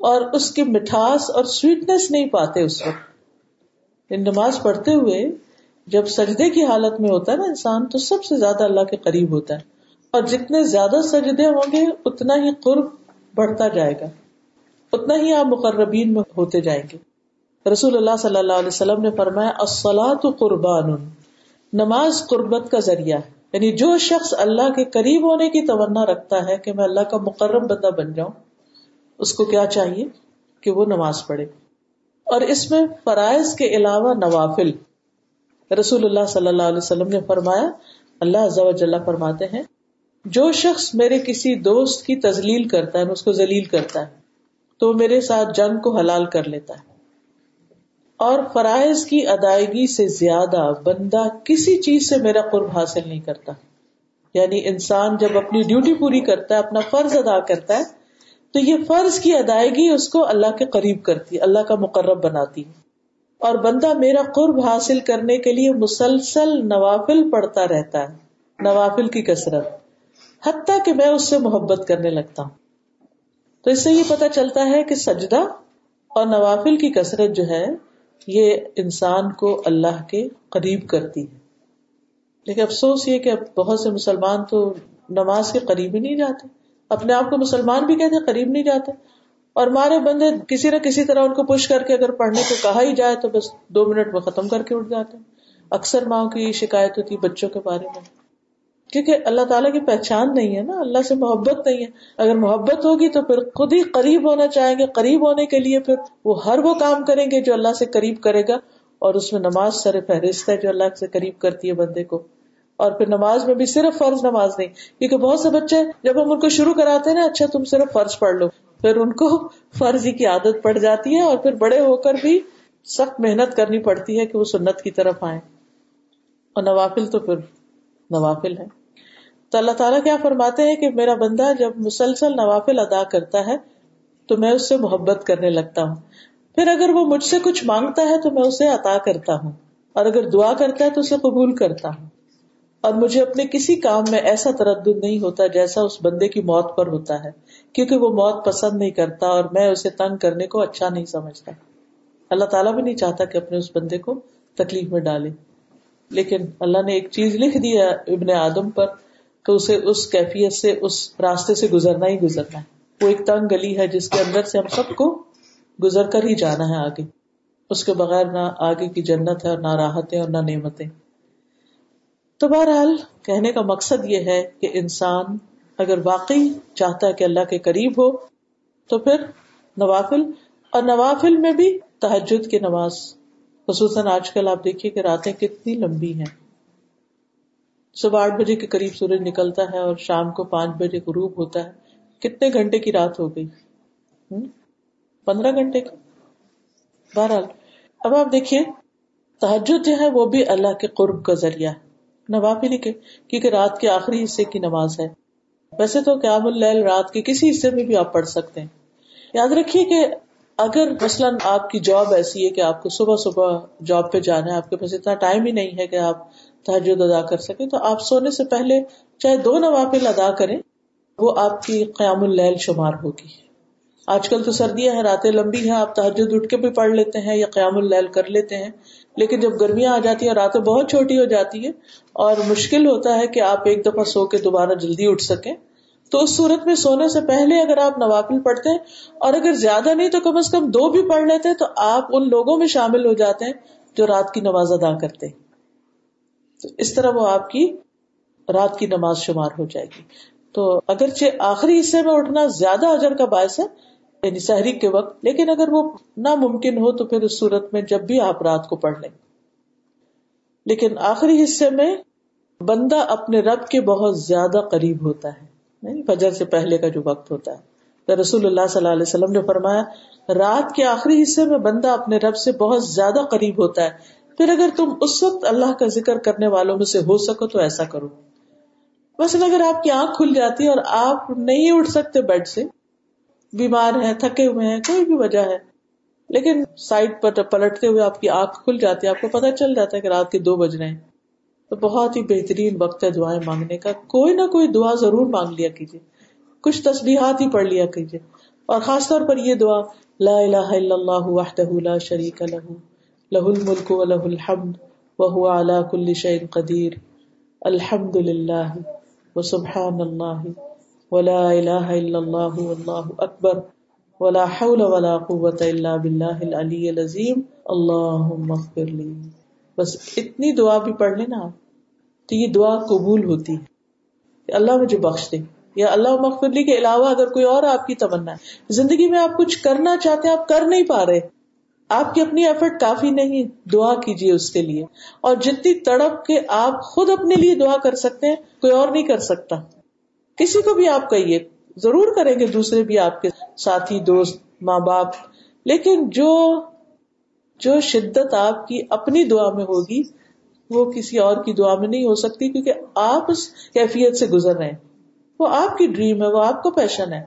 اور اس کی مٹھاس اور سویٹنس نہیں پاتے اس وقت. نماز پڑھتے ہوئے جب سجدے کی حالت میں ہوتا ہے نا انسان، تو سب سے زیادہ اللہ کے قریب ہوتا ہے۔ اور جتنے زیادہ سجدے ہوں گے، اتنا ہی قرب بڑھتا جائے گا۔ اتنا ہی آپ مقربین میں ہوتے جائیں گے۔ رسول اللہ صلی اللہ علیہ وسلم نے فرمایا قربان۔ نماز قربت کا ذریعہ ہے۔ یعنی جو شخص اللہ کے قریب ہونے کی تمنا رکھتا ہے کہ میں اللہ کا مقرب بندہ بن جاؤں، اس کو کیا چاہیے؟ کہ وہ نماز پڑھے۔ اور اس میں فرائض کے علاوہ نوافل۔ رسول اللہ صلی اللہ علیہ وسلم نے فرمایا، اللہ فرماتے ہیں، جو شخص میرے کسی دوست کی تزلیل کرتا ہے اس کو ذلیل کرتا ہے، تو میرے ساتھ جنگ کو حلال کر لیتا ہے۔ اور فرائض کی ادائیگی سے زیادہ بندہ کسی چیز سے میرا قرب حاصل نہیں کرتا۔ یعنی انسان جب اپنی ڈیوٹی پوری کرتا ہے، اپنا فرض ادا کرتا ہے، تو یہ فرض کی ادائیگی اس کو اللہ کے قریب کرتی ہے، اللہ کا مقرب بناتی ہے۔ اور بندہ میرا قرب حاصل کرنے کے لیے مسلسل نوافل پڑھتا رہتا ہے، نوافل کی کثرت، حتیٰ کہ میں اس سے محبت کرنے لگتا ہوں۔ تو اس سے یہ پتا چلتا ہے کہ سجدہ اور نوافل کی کثرت جو ہے، یہ انسان کو اللہ کے قریب کرتی ہے۔ لیکن افسوس یہ کہ اب بہت سے مسلمان تو نماز کے قریب ہی نہیں جاتے۔ اپنے آپ کو مسلمان بھی کہتے قریب نہیں جاتے۔ اور مارے بندے کسی نہ کسی طرح ان کو پوش کر کے اگر پڑھنے کو کہا ہی جائے تو بس دو منٹ میں ختم کر کے اٹھ جاتے ہیں۔ اکثر ماں کی شکایت ہوتی بچوں کے بارے میں۔ کیونکہ اللہ تعالیٰ کی پہچان نہیں ہے نا، اللہ سے محبت نہیں ہے۔ اگر محبت ہوگی تو پھر خود ہی قریب ہونا چاہیں گے، قریب ہونے کے لیے پھر وہ ہر وہ کام کریں گے جو اللہ سے قریب کرے گا۔ اور اس میں نماز سر فہرست ہے جو اللہ سے قریب کرتی ہے بندے کو۔ اور پھر نماز میں بھی صرف فرض نماز نہیں، کیونکہ بہت سے بچے جب ہم ان کو شروع کراتے ہیں نا اچھا تم صرف فرض پڑھ لو۔ پھر ان کو فرضی کی عادت پڑ جاتی ہے اور پھر بڑے ہو کر بھی سخت محنت کرنی پڑتی ہے کہ وہ سنت کی طرف آئے اور نوافل تو پھر نوافل ہے تو اللہ تعالیٰ کیا فرماتے ہیں کہ میرا بندہ جب مسلسل نوافل ادا کرتا ہے تو میں اس سے محبت کرنے لگتا ہوں۔ پھر اگر وہ مجھ سے کچھ مانگتا ہے تو میں اسے عطا کرتا ہوں۔ اور اگر دعا کرتا ہے تو اسے قبول کرتا ہوں۔ اور مجھے اپنے کسی کام میں ایسا تردد نہیں ہوتا جیسا اس بندے کی موت پر ہوتا ہے۔ کیونکہ وہ موت پسند نہیں کرتا اور میں اسے تنگ کرنے کو اچھا نہیں سمجھتا۔ اللہ تعالیٰ بھی نہیں چاہتا کہ اپنے اس بندے کو تکلیف میں ڈالے۔ لیکن اللہ نے ایک چیز لکھ دی ہے ابن آدم پر تو اسے اس کیفیت سے، اس راستے سے گزرنا ہی گزرنا ہے۔ وہ ایک تنگ گلی ہے جس کے اندر سے ہم سب کو گزر کر ہی جانا ہے آگے۔ اس کے بغیر نہ آگے کی جنت ہے اور نہ راحتیں اور نہ نعمتیں۔ تو بہرحال کہنے کا مقصد یہ ہے کہ انسان اگر واقعی چاہتا ہے کہ اللہ کے قریب ہو، تو پھر نوافل، اور نوافل میں بھی تحجد کی نماز۔ خصوصاً آج کل آپ دیکھیے کہ راتیں کتنی لمبی ہیں۔ صبح آٹھ بجے کے قریب سورج نکلتا ہے اور شام کو پانچ بجے غروب ہوتا ہے۔ کتنے گھنٹے کی رات ہو گئی؟ پندرہ گھنٹے کی۔ بہرحال، اب آپ دیکھیے تحجد جو ہے وہ بھی اللہ کے قرب کا ذریعہ ہے۔ نواب ہی کیونکہ رات کے آخری حصے کی نماز ہے۔ ویسے تو قیام اللیل رات کے کسی حصے میں بھی آپ پڑھ سکتے ہیں۔ یاد رکھیے کہ اگر مثلاً آپ کی جاب ایسی ہے کہ آپ کو صبح صبح جاب پہ جانا ہے، آپ کے پاس اتنا ٹائم ہی نہیں ہے کہ آپ تحجد ادا کر سکیں، تو آپ سونے سے پہلے چاہے دو نوافل ادا کریں، وہ آپ کی قیام اللیل شمار ہوگی۔ آج کل تو سردیاں ہیں، راتیں لمبی ہیں، آپ تحجد اٹھ کے بھی پڑھ لیتے ہیں یا قیام اللیل کر لیتے ہیں۔ لیکن جب گرمیاں آ جاتی ہیں، راتیں بہت چھوٹی ہو جاتی ہے اور مشکل ہوتا ہے کہ آپ ایک دفعہ سو کے دوبارہ جلدی اٹھ سکیں۔ تو اس صورت میں سونے سے پہلے اگر آپ نوافل پڑھتے ہیں، اور اگر زیادہ نہیں تو کم از کم دو بھی پڑھ لیتے ہیں، تو آپ ان لوگوں میں شامل ہو جاتے ہیں جو رات کی نماز ادا کرتے ہیں۔ تو اس طرح وہ آپ کی رات کی نماز شمار ہو جائے گی۔ تو اگرچہ آخری حصے میں اٹھنا زیادہ اجر کا باعث ہے یعنی سحری کے وقت، لیکن اگر وہ ناممکن ہو تو پھر اس صورت میں جب بھی آپ رات کو پڑھ لیں۔ لیکن آخری حصے میں بندہ اپنے رب کے بہت زیادہ قریب ہوتا ہے۔ یعنی فجر سے پہلے کا جو وقت ہوتا ہے۔ تو رسول اللہ صلی اللہ علیہ وسلم نے فرمایا، رات کے آخری حصے میں بندہ اپنے رب سے بہت زیادہ قریب ہوتا ہے۔ پھر اگر تم اس وقت اللہ کا ذکر کرنے والوں میں سے ہو سکو تو ایسا کرو۔ مثلا اگر آپ کی آنکھ کھل جاتی ہے اور آپ نہیں اٹھ سکتے بیڈ سے بیمار ہیں، تھکے ہوئے ہیں، کوئی بھی وجہ ہے۔ لیکن سائڈ پر پلٹتے ہوئے آپ کی آنکھ کھل جاتی ہے، آپ کو پتا چل جاتا ہے کہ رات کے دو بج رہے ہیں۔ تو بہت ہی بہترین وقت ہے دعائیں مانگنے کا۔ کوئی نہ کوئی دعا ضرور مانگ لیا کیجیے۔ کچھ تصبیحات ہی پڑھ لیا کیجیے۔ اور خاص طور پر یہ دعا، لا الہ الا اللہ وحدہ لا شریک لہو لہ الملک و لہ الحمد وهو على كل شيء قدير الحمد لله وسبحان الله ولا اله الا الله والله اكبر ولا حول ولا قوة الا بالله العلي العظيم. اللهم اغفر لي. بس اتنی دعا بھی پڑھ لینا آپ. تو یہ دعا قبول ہوتی ہے. اللہ مجھے بخش دے. یا اللہ مغفرلی کے علاوہ اگر کوئی اور آپ کی تمنا ہے. زندگی میں آپ کچھ کرنا چاہتے ہیں، آپ کر نہیں پا رہے. آپ کی اپنی ایفرٹ کافی نہیں دعا کیجیے اس کے لیے. اور جتنی تڑپ کے آپ خود اپنے لیے دعا کر سکتے ہیں، کوئی اور نہیں کر سکتا. کسی کو بھی آپ کہیے ضرور کریں گے دوسرے بھی آپ کے ساتھی، دوست، ماں باپ، لیکن جو جو شدت آپ کی اپنی دعا میں ہوگی، وہ کسی اور کی دعا میں نہیں ہو سکتی کیونکہ آپ اس کیفیت سے گزر رہے ہیں۔ وہ آپ کی ڈریم ہے، وہ آپ کا پیشن ہے،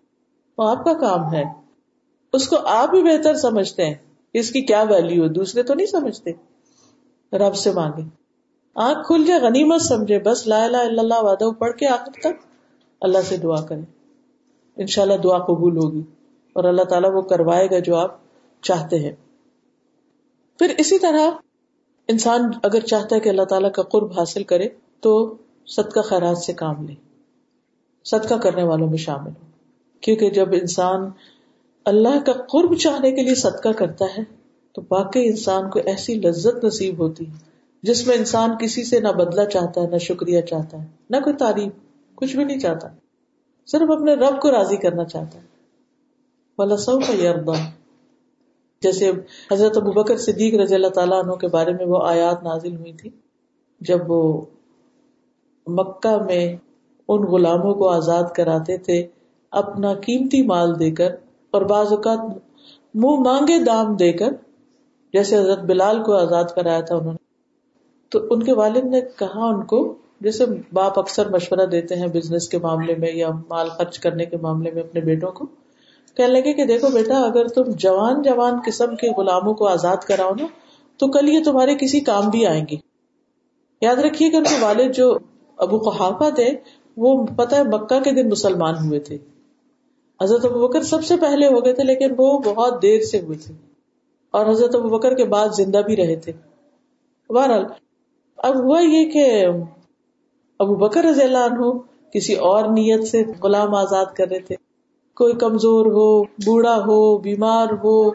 وہ آپ کا کام ہے۔ اس کو آپ ہی بہتر سمجھتے ہیں۔ اس کی کیا ویلو ہے؟ دوسرے تو نہیں سمجھتے۔ رب سے مانگے آنکھ کھل جائے، غنیمت سمجھے۔ بس لا الہ الا اللہ وعدہ پڑھ کے آخر تک۔ اللہ سے دعا کرے ان شاء اللہ دعا قبول ہوگی اور اللہ تعالیٰ وہ کروائے گا جو آپ چاہتے ہیں۔ پھر اسی طرح انسان اگر چاہتا ہے کہ اللہ تعالیٰ کا قرب حاصل کرے تو صدقہ خیرات سے کام لے۔ صدقہ کرنے والوں میں شامل ہو۔ کیونکہ جب انسان اللہ کا قرب چاہنے کے لیے صدقہ کرتا ہے تو واقعی انسان کو ایسی لذت نصیب ہوتی ہے جس میں انسان کسی سے نہ بدلا چاہتا ہے، نہ شکریہ چاہتا ہے، نہ کوئی تعریف۔ کچھ بھی نہیں چاہتا۔ صرف اپنے رب کو راضی کرنا چاہتا ہے۔ سو کا یہ جیسے حضرت ابو بکر صدیق رضی اللہ تعالیٰ عنہ کے بارے میں وہ آیات نازل ہوئی تھی، جب وہ مکہ میں ان غلاموں کو آزاد کراتے تھے، اپنا قیمتی مال دے کر اور بعض اوقات منہ مانگے دام دے کر، جیسے حضرت بلال کو آزاد کرایا تھا انہوں نے۔ تو ان کے والد نے کہا ان کو جیسے باپ اکثر مشورہ دیتے ہیں بزنس کے معاملے میں یا مال خرچ کرنے کے معاملے میں اپنے بیٹوں کو۔ کہنے لگے کہ دیکھو بیٹا، اگر تم جوان جوان قسم کے غلاموں کو آزاد کراؤ نا، تو کل یہ تمہارے کسی کام بھی آئیں گے یاد رکھیے کہ ان کے والد جو ابو قحافہ تھے، وہ پتہ ہے مکہ کے دن مسلمان ہوئے تھے۔ حضرت ابو بکر سب سے پہلے ہو گئے تھے، لیکن وہ بہت دیر سے ہوئے تھے۔ اور حضرت ابو بکر کے بعد زندہ بھی رہے تھے۔ بہرحال، اب ہوا یہ کہ ابو بکر رضی اللہ عنہ کسی اور نیت سے غلام آزاد کر رہے تھے۔ کوئی کمزور ہو، بوڑھا ہو، بیمار ہو،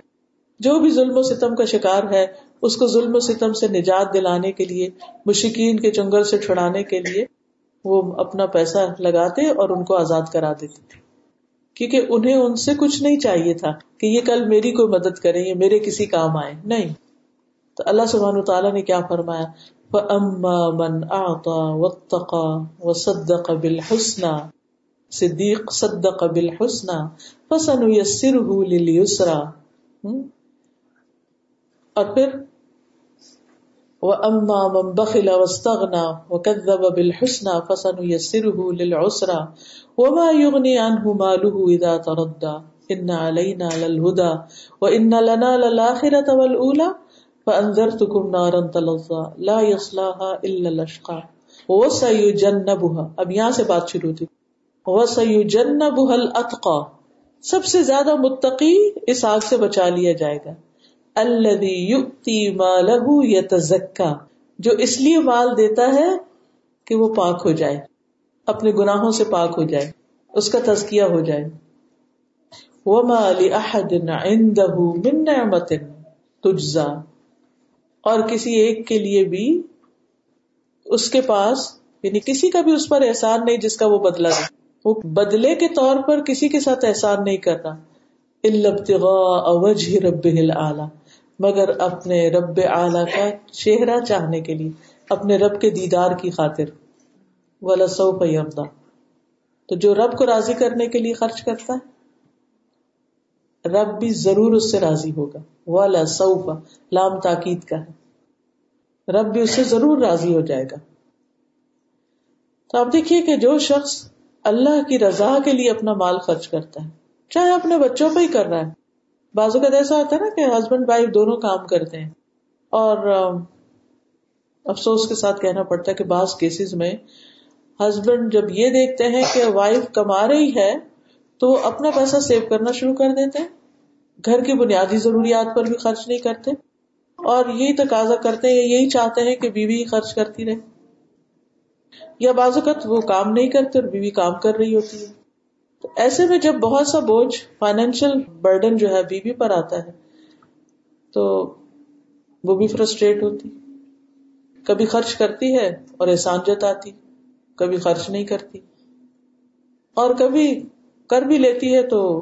جو بھی ظلم و ستم کا شکار ہے، اس کو ظلم و ستم سے نجات دلانے کے لیے، مشکین کے چنگل سے چھڑانے کے لیے وہ اپنا پیسہ لگاتے اور ان کو آزاد کرا دیتے تھے۔ کیونکہ انہیں ان سے کچھ نہیں چاہیے تھا کہ یہ کل میری کوئی مدد کرے یا میرے کسی کام آئے نہیں۔ تو اللہ سبحان تعالیٰ نے کیا فرمایا؟ من واتقى وصدق بالحسنى، صدیق صدق بالحسنى، فسنيسره لليسرى۔ اور پھر واما من بخل واستغنى وكذب بالحسنى فسنيسره للعسرى۔ وما يغني عنه ماله اذا تردى۔ ان علينا للهدى وان لنا للاخره والاولى فانذرتكم نارا تلظى لا يصلاها الا الاشقى وسيجنبها۔ اب یہاں سے بات شروع تھی۔ وسيجنبها الاتقى سب سے زیادہ متقی اس آگ سے بچا لیا جائے گا۔ الذي يؤتي ماله يتزكى۔ جو اس لیے مال دیتا ہے کہ وہ پاک ہو جائے۔ اپنے گناہوں سے پاک ہو جائے۔ اس کا تزکیہ ہو جائے۔ وما لأحد عنده من نعمت تجزا اور کسی ایک کے لیے بھی اس کے پاس یعنی کسی کا بھی اس پر احسان نہیں جس کا وہ بدلا دے وہ بدلے کے طور پر کسی کے ساتھ احسان نہیں کرتا ابتغاء وجه رب العالی، مگر اپنے رب اعلی کا چہرہ چاہنے کے لیے، اپنے رب کے دیدار کی خاطر۔ والا سو پیمدا تو جو رب کو راضی کرنے کے لیے خرچ کرتا ہے رب بھی ضرور اس سے راضی ہوگا۔ والا سو لام تاکید کا ہے۔ رب بھی اس سے ضرور راضی ہو جائے گا۔ تو آپ دیکھیے کہ جو شخص اللہ کی رضا کے لیے اپنا مال خرچ کرتا ہے، چاہے اپنے بچوں پہ ہی کر رہا ہے۔ بازو کا ایسا ہوتا ہے نا کہ ہسبینڈ وائف دونوں کام کرتے ہیں۔ اور افسوس کے ساتھ کہنا پڑتا ہے کہ بعض کیسز میں ہسبینڈ جب یہ دیکھتے ہیں کہ وائف کما رہی ہے تو وہ اپنا پیسہ سیو کرنا شروع کر دیتے ہیں۔ گھر کی بنیادی ضروریات پر بھی خرچ نہیں کرتے۔ اور یہی تقاضا کرتے ہیں، یہی چاہتے ہیں کہ بیوی ہی خرچ کرتی رہے۔ یا بعض اوقات وہ کام نہیں کرتے اور بیوی کام کر رہی ہوتی ہے۔ تو ایسے میں جب بہت سا بوجھ فائنینشیل برڈن جو ہے بیوی پر آتا ہے، تو وہ بھی فرسٹریٹ ہوتی۔ کبھی خرچ کرتی ہے اور احسان جتاتی، کبھی خرچ نہیں کرتی۔ اور کبھی کر بھی لیتی ہے تو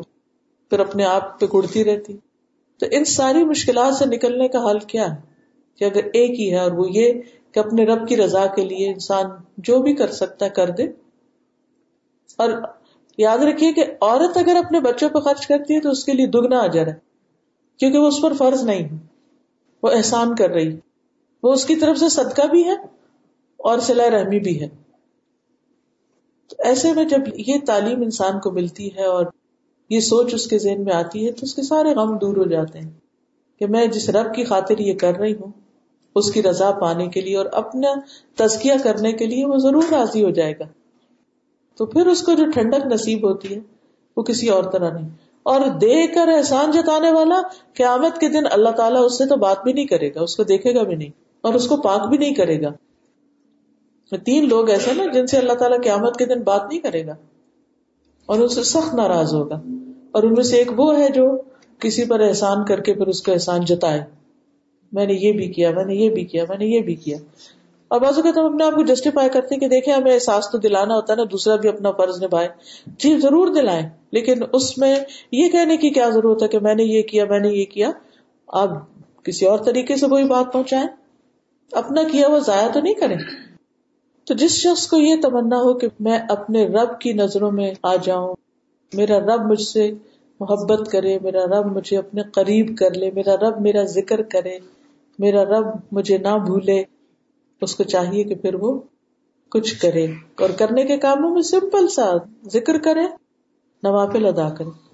پھر اپنے آپ پہ کڑتی رہتی۔ تو ان ساری مشکلات سے نکلنے کا حل کیا ہے؟ کہ اگر ایک ہی ہے اور وہ یہ کہ اپنے رب کی رضا کے لیے انسان جو بھی کر سکتا ہے کر دے۔ اور یاد رکھیے کہ عورت اگر اپنے بچوں پہ خرچ کرتی ہے تو اس کے لیے دگنا اجر ہے، کیونکہ وہ اس پر فرض نہیں ہے، وہ احسان کر رہی وہ اس کی طرف سے صدقہ بھی ہے اور سلا رحمی بھی ہے۔ ایسے میں جب یہ تعلیم انسان کو ملتی ہے اور یہ سوچ اس کے ذہن میں آتی ہے تو اس کے سارے غم دور ہو جاتے ہیں کہ میں جس رب کی خاطر یہ کر رہی ہوں، اس کی رضا پانے کے لیے اور اپنا تزکیہ کرنے کے لیے وہ ضرور راضی ہو جائے گا۔ تو پھر اس کو جو ٹھنڈک نصیب ہوتی ہے، وہ کسی اور طرح نہیں۔ اور دے کر احسان جتانے والا قیامت کے دن اللہ تعالیٰ اس سے تو بات بھی نہیں کرے گا، اس کو دیکھے گا بھی نہیں اور اس کو پاک بھی نہیں کرے گا۔ تین لوگ ایسے نا جن سے اللہ تعالیٰ قیامت کے دن بات نہیں کرے گا اور ان سے سخت ناراض ہوگا اور ان میں سے ایک وہ ہے جو کسی پر احسان کر کے پھر اس کو احسان جتائے میں نے یہ بھی کیا، میں نے یہ بھی کیا، میں نے یہ بھی کیا۔ اور بعض اوقات ہم اپنے آپ کو جسٹیفائی کرتے ہیں کہ دیکھیں ہمیں احساس تو دلانا ہوتا ہے نا، دوسرا بھی اپنا فرض نبھائے۔ جی ضرور دلائیں، لیکن اس میں یہ کہنے کی کیا ضرورت ہے کہ میں نے یہ کیا، میں نے یہ کیا؟ آپ کسی اور طریقے سے وہی بات پہنچائیں۔ اپنا کیا وہ ضائع تو نہیں کریں۔ تو جس شخص کو یہ تمنا ہو کہ میں اپنے رب کی نظروں میں آ جاؤں، میرا رب مجھ سے محبت کرے، میرا رب مجھے اپنے قریب کر لے، میرا رب میرا ذکر کرے، میرا رب مجھے نہ بھولے، اس کو چاہیے کہ پھر وہ کچھ کرے۔ اور کرنے کے کاموں میں سمپل سا ذکر کرے، نوافل ادا کرے۔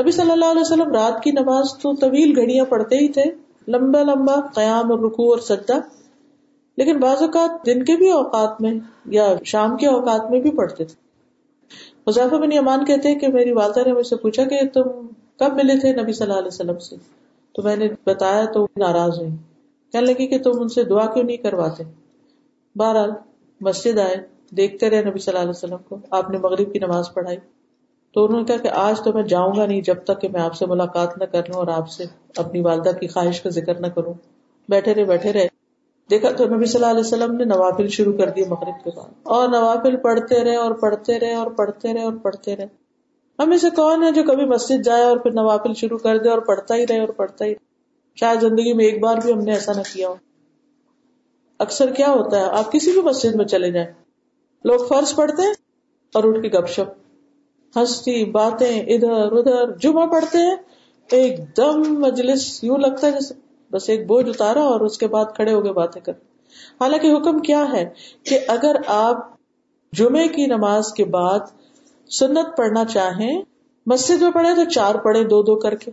نبی صلی اللہ علیہ وسلم رات کی نماز تو طویل گھڑیاں پڑھتے ہی تھے، لمبا لمبا قیام اور رکوع اور سجدہ۔ لیکن بعض اوقات دن کے بھی اوقات میں یا شام کے اوقات میں بھی پڑھتے تھے۔ مظاہر بن یمان کہتے ہیں کہ میری والدہ نے مجھ سے پوچھا کہ تم کب ملے تھے نبی صلی اللہ علیہ وسلم سے؟ تو میں نے بتایا تو ناراض ہوئی۔ کہنے لگی کہ تم ان سے دعا کیوں نہیں کرواتے؟ بہرحال مسجد آئے، دیکھتے رہے نبی صلی اللہ علیہ وسلم کو۔ آپ نے مغرب کی نماز پڑھائی۔ تو انہوں نے کہا کہ آج تو میں جاؤں گا نہیں جب تک کہ میں آپ سے ملاقات نہ کر لوں اور آپ سے اپنی والدہ کی خواہش کا ذکر نہ کروں۔ بیٹھے رہے بیٹھے رہے۔ دیکھا تو نبی صلی اللہ علیہ وسلم نے نوافل شروع کر دیے مغرب کے بعد۔ اور نوافل پڑھتے رہے اور پڑھتے رہے اور پڑھتے رہے اور پڑھتے رہے۔ ہم اسے کون ہے جو کبھی مسجد جائے اور پھر نوافل شروع کر دے اور پڑھتا ہی رہے اور پڑھتا ہی رہے؟ شاید زندگی میں ایک بار بھی ہم نے ایسا نہ کیا ہو۔ اکثر کیا ہوتا ہے؟ آپ کسی بھی مسجد میں چلے جائیں۔ لوگ فرض پڑھتے ہیں اور اٹھ کے گپ شپ۔ ہنستی، باتیں ادھر ادھر۔ جمعہ پڑھتے ہیں۔ ایک دم مجلس یوں لگتا ہے جیسے بس ایک بوجھ اتارا اور اس کے بعد کھڑے ہو گئے باتیں کر حالانکہ حکم کیا ہے کہ اگر آپ جمعے کی نماز کے بعد سنت پڑھنا چاہیں، مسجد میں پڑھے تو چار پڑھے دو دو کر کے۔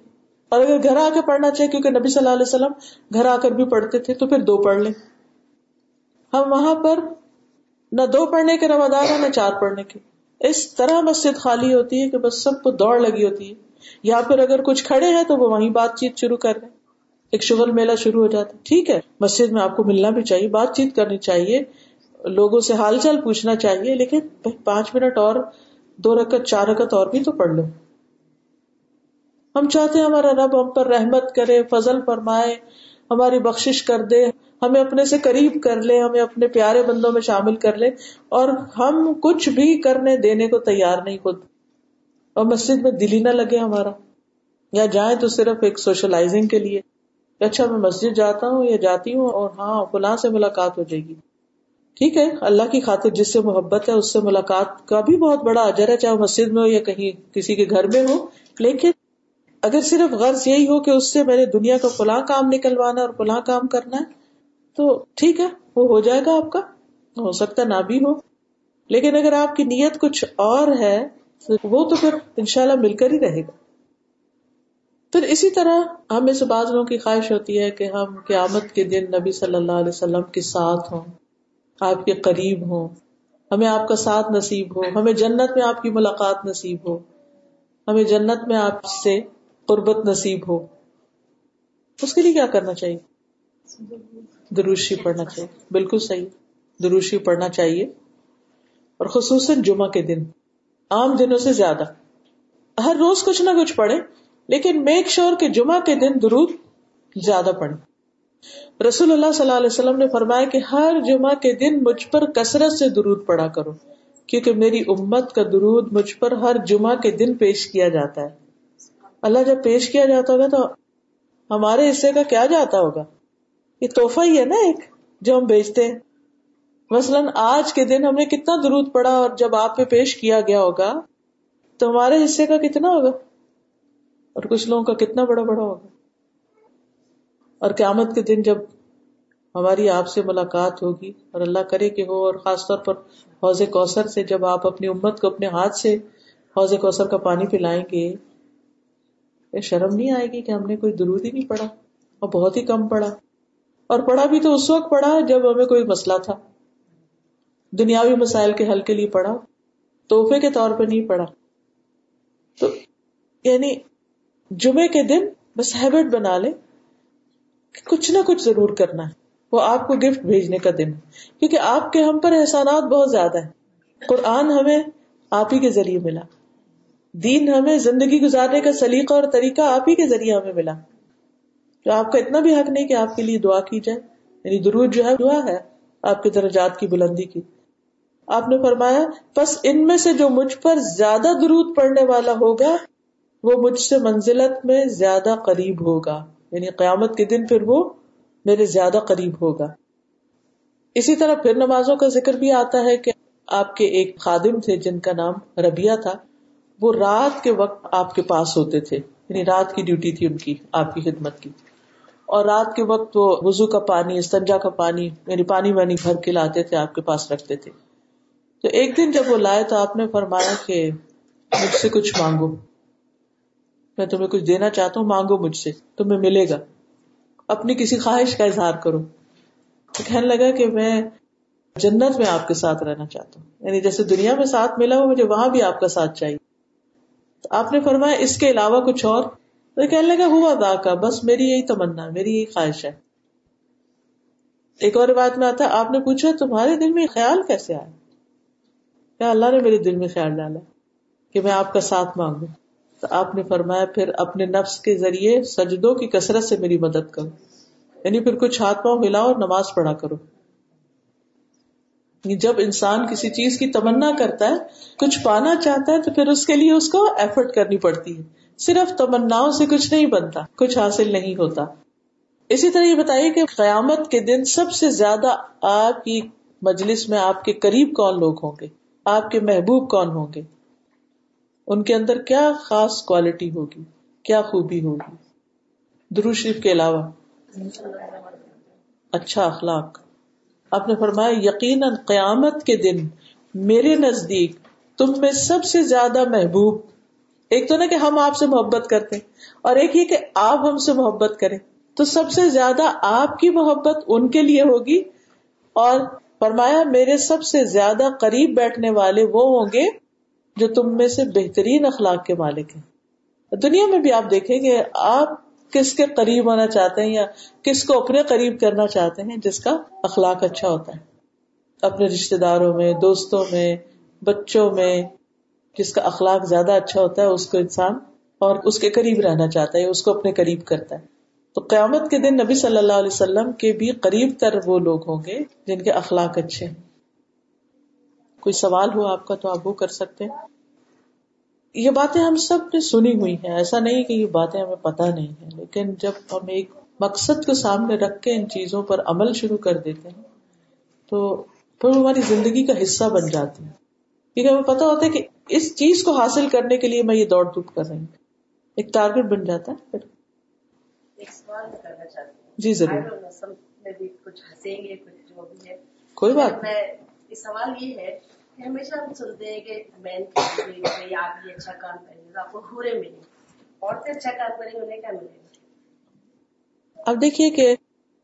اور اگر گھر آ کے پڑھنا چاہے کیونکہ نبی صلی اللہ علیہ وسلم گھر آ کر بھی پڑھتے تھے، تو پھر دو پڑھ لیں۔ ہم وہاں پر نہ دو پڑھنے کے روادار ہیں، نہ چار پڑھنے کے۔ اس طرح مسجد خالی ہوتی ہے کہ بس سب کو دوڑ لگی ہوتی ہے۔ یا پھر اگر کچھ کھڑے ہیں تو وہ وہیں بات چیت شروع کر رہے ایک شغل میلہ شروع ہو جاتا ہے۔ ٹھیک ہے، مسجد میں آپ کو ملنا بھی چاہیے، بات چیت کرنی چاہیے، لوگوں سے حال چال پوچھنا چاہیے، لیکن پانچ منٹ اور، دو رکت چار رکت اور بھی تو پڑھ لو۔ ہم چاہتے ہیں ہمارا رب ہم پر رحمت کرے، فضل فرمائے، ہماری بخش کر دے، ہمیں اپنے سے قریب کر لے، ہمیں اپنے پیارے بندوں میں شامل کر لے، اور ہم کچھ بھی کرنے، دینے کو تیار نہیں خود۔ اور مسجد میں دل ہی نہ لگے ہمارا۔ یا جائیں تو صرف ایک سوشلائزنگ کے لیے۔ اچھا میں مسجد جاتا ہوں یا جاتی ہوں اور ہاں فلاں سے ملاقات ہو جائے گی۔ ٹھیک ہے، اللہ کی خاطر جس سے محبت ہے، اس سے ملاقات کا بھی بہت بڑا اجر ہے، چاہے مسجد میں ہو یا کہیں کسی کے گھر میں ہو۔ لیکن اگر صرف غرض یہی ہو کہ اس سے میں نے دنیا کا فلاں کام نکلوانا اور فلاں کام کرنا ہے، تو ٹھیک ہے، وہ ہو جائے گا آپ کا۔ ہو سکتا نہ بھی ہو۔ لیکن اگر آپ کی نیت کچھ اور ہے وہ تو پھر انشاءاللہ مل کر ہی رہے گا۔ پھر اسی طرح ہمیں سے بعض لوگوں کی خواہش ہوتی ہے کہ ہم قیامت کے دن نبی صلی اللہ علیہ وسلم کے ساتھ ہوں، آپ کے قریب ہوں، ہمیں آپ کا ساتھ نصیب ہو، ہمیں جنت میں آپ کی ملاقات نصیب ہو، ہمیں جنت میں آپ سے قربت نصیب ہو۔ اس کے لیے کیا کرنا چاہیے؟ دروشی پڑھنا چاہیے۔ بالکل صحیح، دروشی پڑھنا چاہیے۔ اور خصوصاً جمعہ کے دن، عام دنوں سے زیادہ۔ ہر روز کچھ نہ کچھ پڑھے لیکن میک شور کے جمعہ کے دن درود زیادہ پڑھے رسول اللہ صلی اللہ علیہ وسلم نے فرمایا کہ ہر جمعہ کے دن مجھ پر کثرت سے درود پڑا کرو، کیونکہ میری امت کا درود مجھ پر ہر جمعہ کے دن پیش کیا جاتا ہے۔ اللہ جب پیش کیا جاتا ہوگا تو ہمارے حصے کا کیا جاتا ہوگا؟ یہ توحفہ ہی ہے نا ایک جو ہم بیچتے ہیں۔ مثلاً آج کے دن ہم نے کتنا درود پڑا اور جب آپ پہ پیش کیا گیا ہوگا تو ہمارے حصے کا کتنا ہوگا؟ اور کچھ لوگوں کا کتنا بڑا بڑا ہوگا۔ اور قیامت کے دن جب ہماری آپ سے ملاقات ہوگی اور اللہ کرے کہ ہو اور خاص طور پر حوض کوثر سے جب آپ اپنی امت کو اپنے ہاتھ سے حوض کوثر کا پانی پلائیں گے، یہ شرم نہیں آئے گی کہ ہم نے کوئی درود ہی نہیں پڑا اور بہت ہی کم پڑا اور پڑھا بھی تو اس وقت پڑھا جب ہمیں کوئی مسئلہ تھا۔ دنیاوی مسائل کے حل کے لیے پڑھا، تحفے کے طور پہ نہیں پڑھا۔ تو یعنی جمعے کے دن بس ہیبٹ بنا لے کچھ نہ کچھ ضرور کرنا ہے۔ وہ آپ کو گفٹ بھیجنے کا دن کیونکہ آپ کے ہم پر احسانات بہت زیادہ ہیں۔ قرآن ہمیں آپ ہی کے ذریعے ملا۔ دین ہمیں زندگی گزارنے کا سلیقہ اور طریقہ آپ ہی کے ذریعے ہمیں ملا۔ تو آپ کا اتنا بھی حق نہیں کہ آپ کے لیے دعا کی جائے یعنی درود جو ہے دعا ہے آپ کے درجات کی بلندی کی۔ آپ نے فرمایا بس ان میں سے جو مجھ پر زیادہ درود پڑنے والا ہوگا وہ مجھ سے منزلت میں زیادہ قریب ہوگا۔ یعنی قیامت کے دن پھر وہ میرے زیادہ قریب ہوگا۔ اسی طرح پھر نمازوں کا ذکر بھی آتا ہے کہ آپ کے ایک خادم تھے جن کا نام ربیہ تھا۔ وہ رات کے وقت آپ کے پاس ہوتے تھے۔ یعنی رات کی ڈیوٹی تھی ان کی، آپ کی خدمت کی۔ اور رات کے وقت وہ وزو کا پانی، استنجا کا پانی یعنی پانی وانی بھر کے لاتے تھے، آپ کے پاس رکھتے تھے۔ تو ایک دن جب وہ لائے تو آپ نے فرمایا کہ مجھ سے کچھ مانگو۔ میں تمہیں کچھ دینا چاہتا ہوں، مانگو مجھ سے، تمہیں ملے گا۔ اپنی کسی خواہش کا اظہار کرو۔ تو کہنے لگا کہ میں جنت میں آپ کے ساتھ رہنا چاہتا ہوں۔ یعنی جیسے دنیا میں ساتھ ملا ہو مجھے وہاں بھی آپ کا ساتھ چاہیے۔ تو آپ نے فرمایا، اس کے علاوہ کچھ اور؟ تو کہنے لگا، ہوا دا کا بس میری یہی تمنا، میری یہی خواہش ہے۔ ایک اور بات میں آتا آپ نے پوچھا، تمہارے دل میں خیال کیسے آیا؟ کیا اللہ نے میرے دل میں خیال ڈالا کہ میں آپ کا ساتھ مانگوں۔ تو آپ نے فرمایا پھر اپنے نفس کے ذریعے سجدوں کی کثرت سے میری مدد کرو۔ یعنی پھر کچھ ہاتھ پاؤں ہلاؤ اور نماز پڑھا کرو۔ جب انسان کسی چیز کی تمنا کرتا ہے، کچھ پانا چاہتا ہے تو پھر اس کے لیے اس کو ایفرٹ کرنی پڑتی ہے۔ صرف تمنا سے کچھ نہیں بنتا، کچھ حاصل نہیں ہوتا۔ اسی طرح یہ بتائیے کہ قیامت کے دن سب سے زیادہ آپ کی مجلس میں آپ کے قریب کون لوگ ہوں گے؟ آپ کے محبوب کون ہوں گے؟ ان کے اندر کیا خاص کوالٹی ہوگی؟ کیا خوبی ہوگی؟ درو شریف کے علاوہ۔ اچھا اخلاق۔ آپ نے فرمایا، یقیناً قیامت کے دن میرے نزدیک تم میں سب سے زیادہ محبوب، ایک تو نا کہ ہم آپ سے محبت کرتے اور ایک ہی کہ آپ ہم سے محبت کریں۔ تو سب سے زیادہ آپ کی محبت ان کے لیے ہوگی، اور فرمایا، میرے سب سے زیادہ قریب بیٹھنے والے وہ ہوں گے جو تم میں سے بہترین اخلاق کے مالک ہیں۔ دنیا میں بھی آپ دیکھیں گے، آپ کس کے قریب ہونا چاہتے ہیں یا کس کو اپنے قریب کرنا چاہتے ہیں، جس کا اخلاق اچھا ہوتا ہے۔ اپنے رشتے داروں میں، دوستوں میں، بچوں میں جس کا اخلاق زیادہ اچھا ہوتا ہے، اس کو انسان اور اس کے قریب رہنا چاہتا ہے اس کو اپنے قریب کرتا ہے۔ تو قیامت کے دن نبی صلی اللہ علیہ وسلم کے بھی قریب تر وہ لوگ ہوں گے جن کے اخلاق اچھے ہیں۔ کوئی سوال ہو آپ کا تو آپ وہ کر سکتے ہیں۔ یہ باتیں ہم سب نے سنی ہوئی ہیں۔ ایسا نہیں کہ یہ باتیں ہمیں پتا نہیں ہے لیکن جب ہم ایک مقصد کو سامنے رکھ کے ان چیزوں پر عمل شروع کر دیتے ہیں تو پھر ہماری زندگی کا حصہ بن جاتی ہے۔ کیونکہ ہمیں پتا ہوتا ہے کہ اس چیز کو حاصل کرنے کے لیے میں یہ دوڑ دھوپ کر رہی ہوں۔ ایک ٹارگیٹ بن جاتا ہے۔ پھر جی ضرور۔ کوئی بات سوال یہ ہے ہمیشہ ہم سنتے ہیں کہ مین کی آپ یہ اچھا کام کریں گے آپ کو ہورے ملے عورتیں اچھا کام کریں گے، انہیں کیا ملے گا؟ اب دیکھیے کہ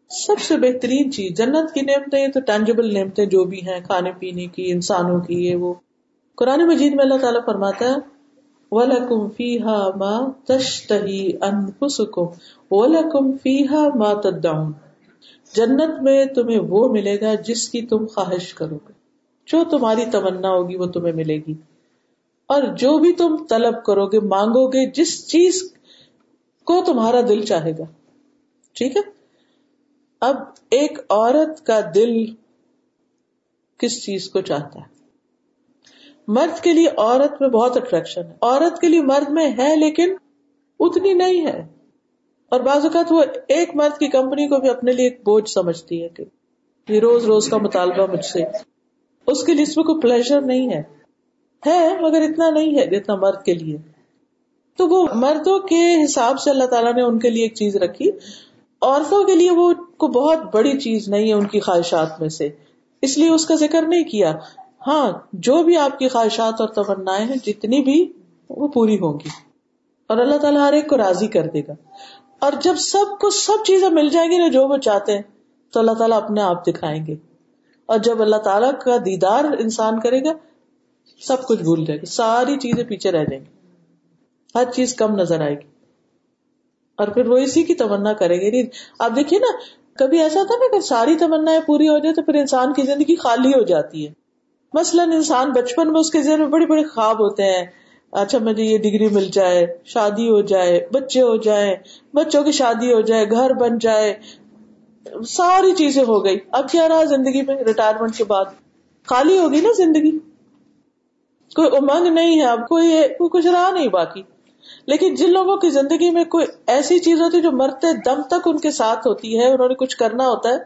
سب سے بہترین چیز، جنت کی نعمتیں تو ٹینجبل نعمتیں جو بھی ہیں، کھانے پینے کی، انسانوں کی، یہ وہ۔ قرآن مجید میں اللہ تعالیٰ فرماتا ہے، وَلَكُمْ فِيهَا مَا تَشْتَهِي أَنفُسُكُمْ، وَلَكُمْ فِيهَا مَا تَدَّعُونَ۔ جنت میں تمہیں وہ ملے گا جس کی تم خواہش کرو گے۔ جو تمہاری تمنا ہوگی وہ تمہیں ملے گی۔ اور جو بھی تم طلب کرو گے، مانگو گے، جس چیز کو تمہارا دل چاہے گا۔ ٹھیک ہے؟ اب ایک عورت کا دل کس چیز کو چاہتا ہے؟ مرد کے لیے عورت میں بہت اٹریکشن ہے۔ عورت کے لیے مرد میں ہے لیکن اتنی نہیں ہے۔ اور بعض اوقات وہ ایک مرد کی کمپنی کو بھی اپنے لیے ایک بوجھ سمجھتی ہے کہ یہ روز روز کا مطالبہ مجھ سے۔ اس کے لیے اس میں کوئی پلیزر نہیں ہے۔ ہے، مگر اتنا نہیں ہے جتنا مرد کے لیے۔ تو وہ مردوں کے حساب سے اللہ تعالیٰ نے ان کے لیے ایک چیز رکھی۔ عورتوں کے لیے وہ کو بہت بڑی چیز نہیں ہے ان کی خواہشات میں سے۔ اس لیے اس کا ذکر نہیں کیا۔ ہاں جو بھی آپ کی خواہشات اور تمنا ہیں، جتنی بھی وہ پوری ہوں گی۔ اور اللہ تعالیٰ ہر ایک کو راضی کر دے گا۔ اور جب سب کو سب چیزیں مل جائیں گی نا جو وہ چاہتے ہیں، تو اللہ تعالیٰ اپنے آپ دکھائیں گے۔ اور جب اللہ تعالیٰ کا دیدار انسان کرے گا، سب کچھ بھول جائے گا، ساری چیزیں پیچھے رہ جائیں گی۔ ہر چیز کم نظر آئے گی۔ اور پھر وہ اسی کی تمنا کرے گی۔ آپ دیکھیے نا، کبھی ایسا تھا نا کہ ساری تمنا پوری ہو جائے تو پھر انسان کی زندگی خالی ہو جاتی ہے۔ مثلاً انسان بچپن میں اس کے ذہن میں بڑے بڑے خواب ہوتے ہیں۔ اچھا مجھے یہ ڈگری مل جائے، شادی ہو جائے، بچے ہو جائے بچوں کی شادی ہو جائے، گھر بن جائے۔ ساری چیزیں ہو گئی۔ اب کیا رہا زندگی میں؟ ریٹائرمنٹ کے بعد۔ خالی ہوگی نا زندگی؟ کوئی امنگ نہیں ہے، اب کوئی کچھ رہا نہیں باقی۔ لیکن جن لوگوں کی زندگی میں کوئی ایسی چیز ہوتی ہے جو مرتے دم تک ان کے ساتھ ہوتی ہے، انہوں نے کچھ کرنا ہوتا ہے،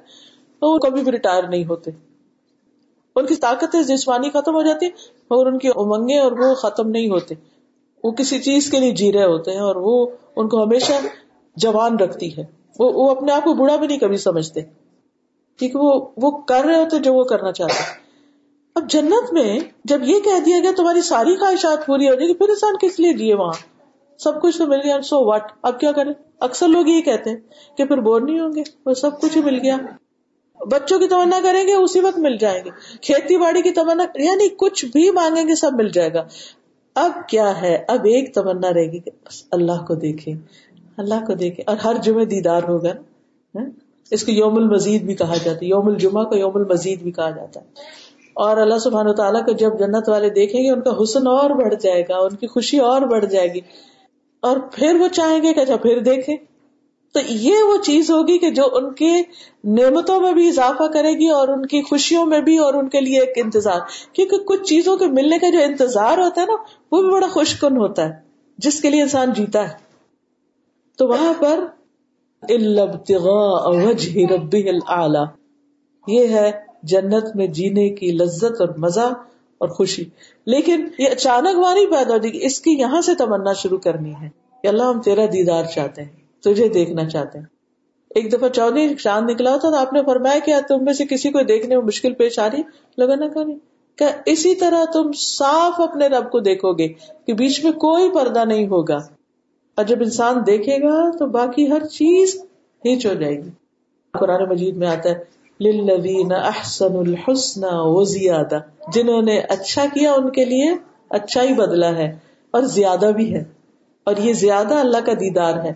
تو وہ کبھی بھی ریٹائر نہیں ہوتے۔ ان کی طاقتیں جسمانی ختم ہو جاتی مگر ان کی امنگیں اور وہ ختم نہیں ہوتے۔ وہ کسی چیز کے لیے جی رہے ہوتے ہیں اور وہ ان کو ہمیشہ جوان رکھتی ہے۔ وہ وہ اپنے آپ کو بڑا بھی نہیں کبھی سمجھتے۔ کیونکہ وہ وہ کر رہے ہوتے جو وہ کرنا چاہتے۔ اب جنت میں جب یہ کہہ دیا گیا تمہاری ساری خواہشات پوری ہو جائے گی، پھر انسان کس لیے جیے وہاں؟ سب کچھ تو مل گیا۔ سو واٹ اب کیا کریں؟ اکثر لوگ یہ کہتے ہیں کہ پھر بور نہیں ہوں گے، وہ سب کچھ ہی مل گیا۔ بچوں کی تمنا کریں گے، اسی وقت مل جائیں گے۔ کھیتی باڑی کی تمنا یعنی کچھ بھی مانگیں گے، سب مل جائے گا۔ اب کیا ہے؟ اب ایک تمنا رہے گی کہ بس اللہ کو دیکھیں۔ اللہ کو دیکھیں اور ہر جمعے دیدار ہوگا ہاں؟ اس کو یوم المزید بھی کہا جاتا ہے، یوم الجمہ کو یوم المزید بھی کہا جاتا ہے۔ اور اللہ سبحانہ تعالیٰ کو جب جنت والے دیکھیں گے، ان کا حسن اور بڑھ جائے گا، ان کی خوشی اور بڑھ جائے گی۔ اور پھر وہ چاہیں گے کہ اچھا پھر دیکھیں۔ تو یہ وہ چیز ہوگی کہ جو ان کے نعمتوں میں بھی اضافہ کرے گی اور ان کی خوشیوں میں بھی اور ان کے لیے ایک انتظار۔ کیونکہ کچھ چیزوں کے ملنے کا جو انتظار ہوتا ہے نا، وہ بھی بڑا خوش کن ہوتا ہے، جس کے لیے انسان جیتا ہے۔ تو وہاں پر یہ ہے جنت میں جینے کی لذت اور مزہ اور خوشی۔ لیکن یہ اچانک وہاں نہیں پیدا ہوتی اس کی یہاں سے تمنا شروع کرنی ہے۔ کہ اللہ ہم تیرا دیدار چاہتے ہیں، تجھے دیکھنا چاہتے ہیں۔ ایک دفعہ چودہ چاند نکلا تھا تو آپ نے فرمایا کیا تم میں سے کسی کو دیکھنے میں مشکل پیش آ رہی لگا نہ کریں۔ کہ اسی طرح تم صاف اپنے رب کو دیکھو گے کہ بیچ میں کوئی پردہ نہیں ہوگا؟ اور جب انسان دیکھے گا تو باقی ہر چیز ہیچ ہو جائے گی۔ قرآن مجید میں آتا ہے للذین احسن الحسن و زیادہ جنہوں نے اچھا کیا ان کے لیے اچھا ہی بدلا ہے اور زیادہ بھی ہے۔ اور یہ زیادہ اللہ کا دیدار ہے۔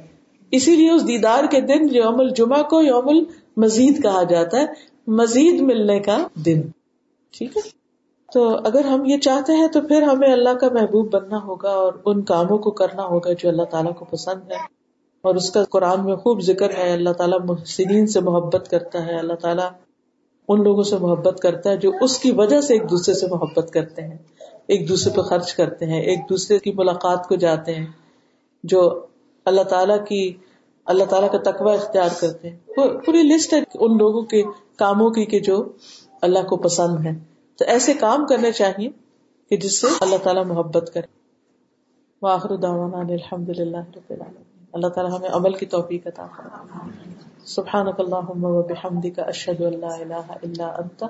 اسی لیے اس دیدار کے دن یوم الجمعہ کو یوم المزید کہا جاتا ہے، مزید ملنے کا دن۔ ٹھیک ہے؟ تو اگر ہم یہ چاہتے ہیں تو پھر ہمیں اللہ کا محبوب بننا ہوگا اور ان کاموں کو کرنا ہوگا جو اللہ تعالیٰ کو پسند ہے۔ اور اس کا قرآن میں خوب ذکر ہے، اللہ تعالیٰ محسنین سے محبت کرتا ہے، اللہ تعالیٰ ان لوگوں سے محبت کرتا ہے جو اس کی وجہ سے ایک دوسرے سے محبت کرتے ہیں، ایک دوسرے پہ خرچ کرتے ہیں، ایک دوسرے کی ملاقات کو جاتے ہیں، جو اللہ تعالیٰ کی، اللہ تعالیٰ کا تقوی اختیار کرتے ہیں۔ پوری لسٹ ہے ان لوگوں کے کاموں کی کہ جو اللہ کو پسند ہے تو ایسے کام کرنے چاہیے کہ جس سے اللہ تعالیٰ محبت کرے۔ واخر دعوانا الحمد للہ رب العالمین۔ اللہ تعالیٰ ہمیں عمل کی توفیق عطا سبحانک اللہم و بحمدک اشہد ان لا اله الا انت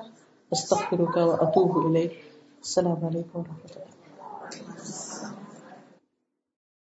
استغفرك واتوب اليك السلام علیکم ورحمۃ اللہ۔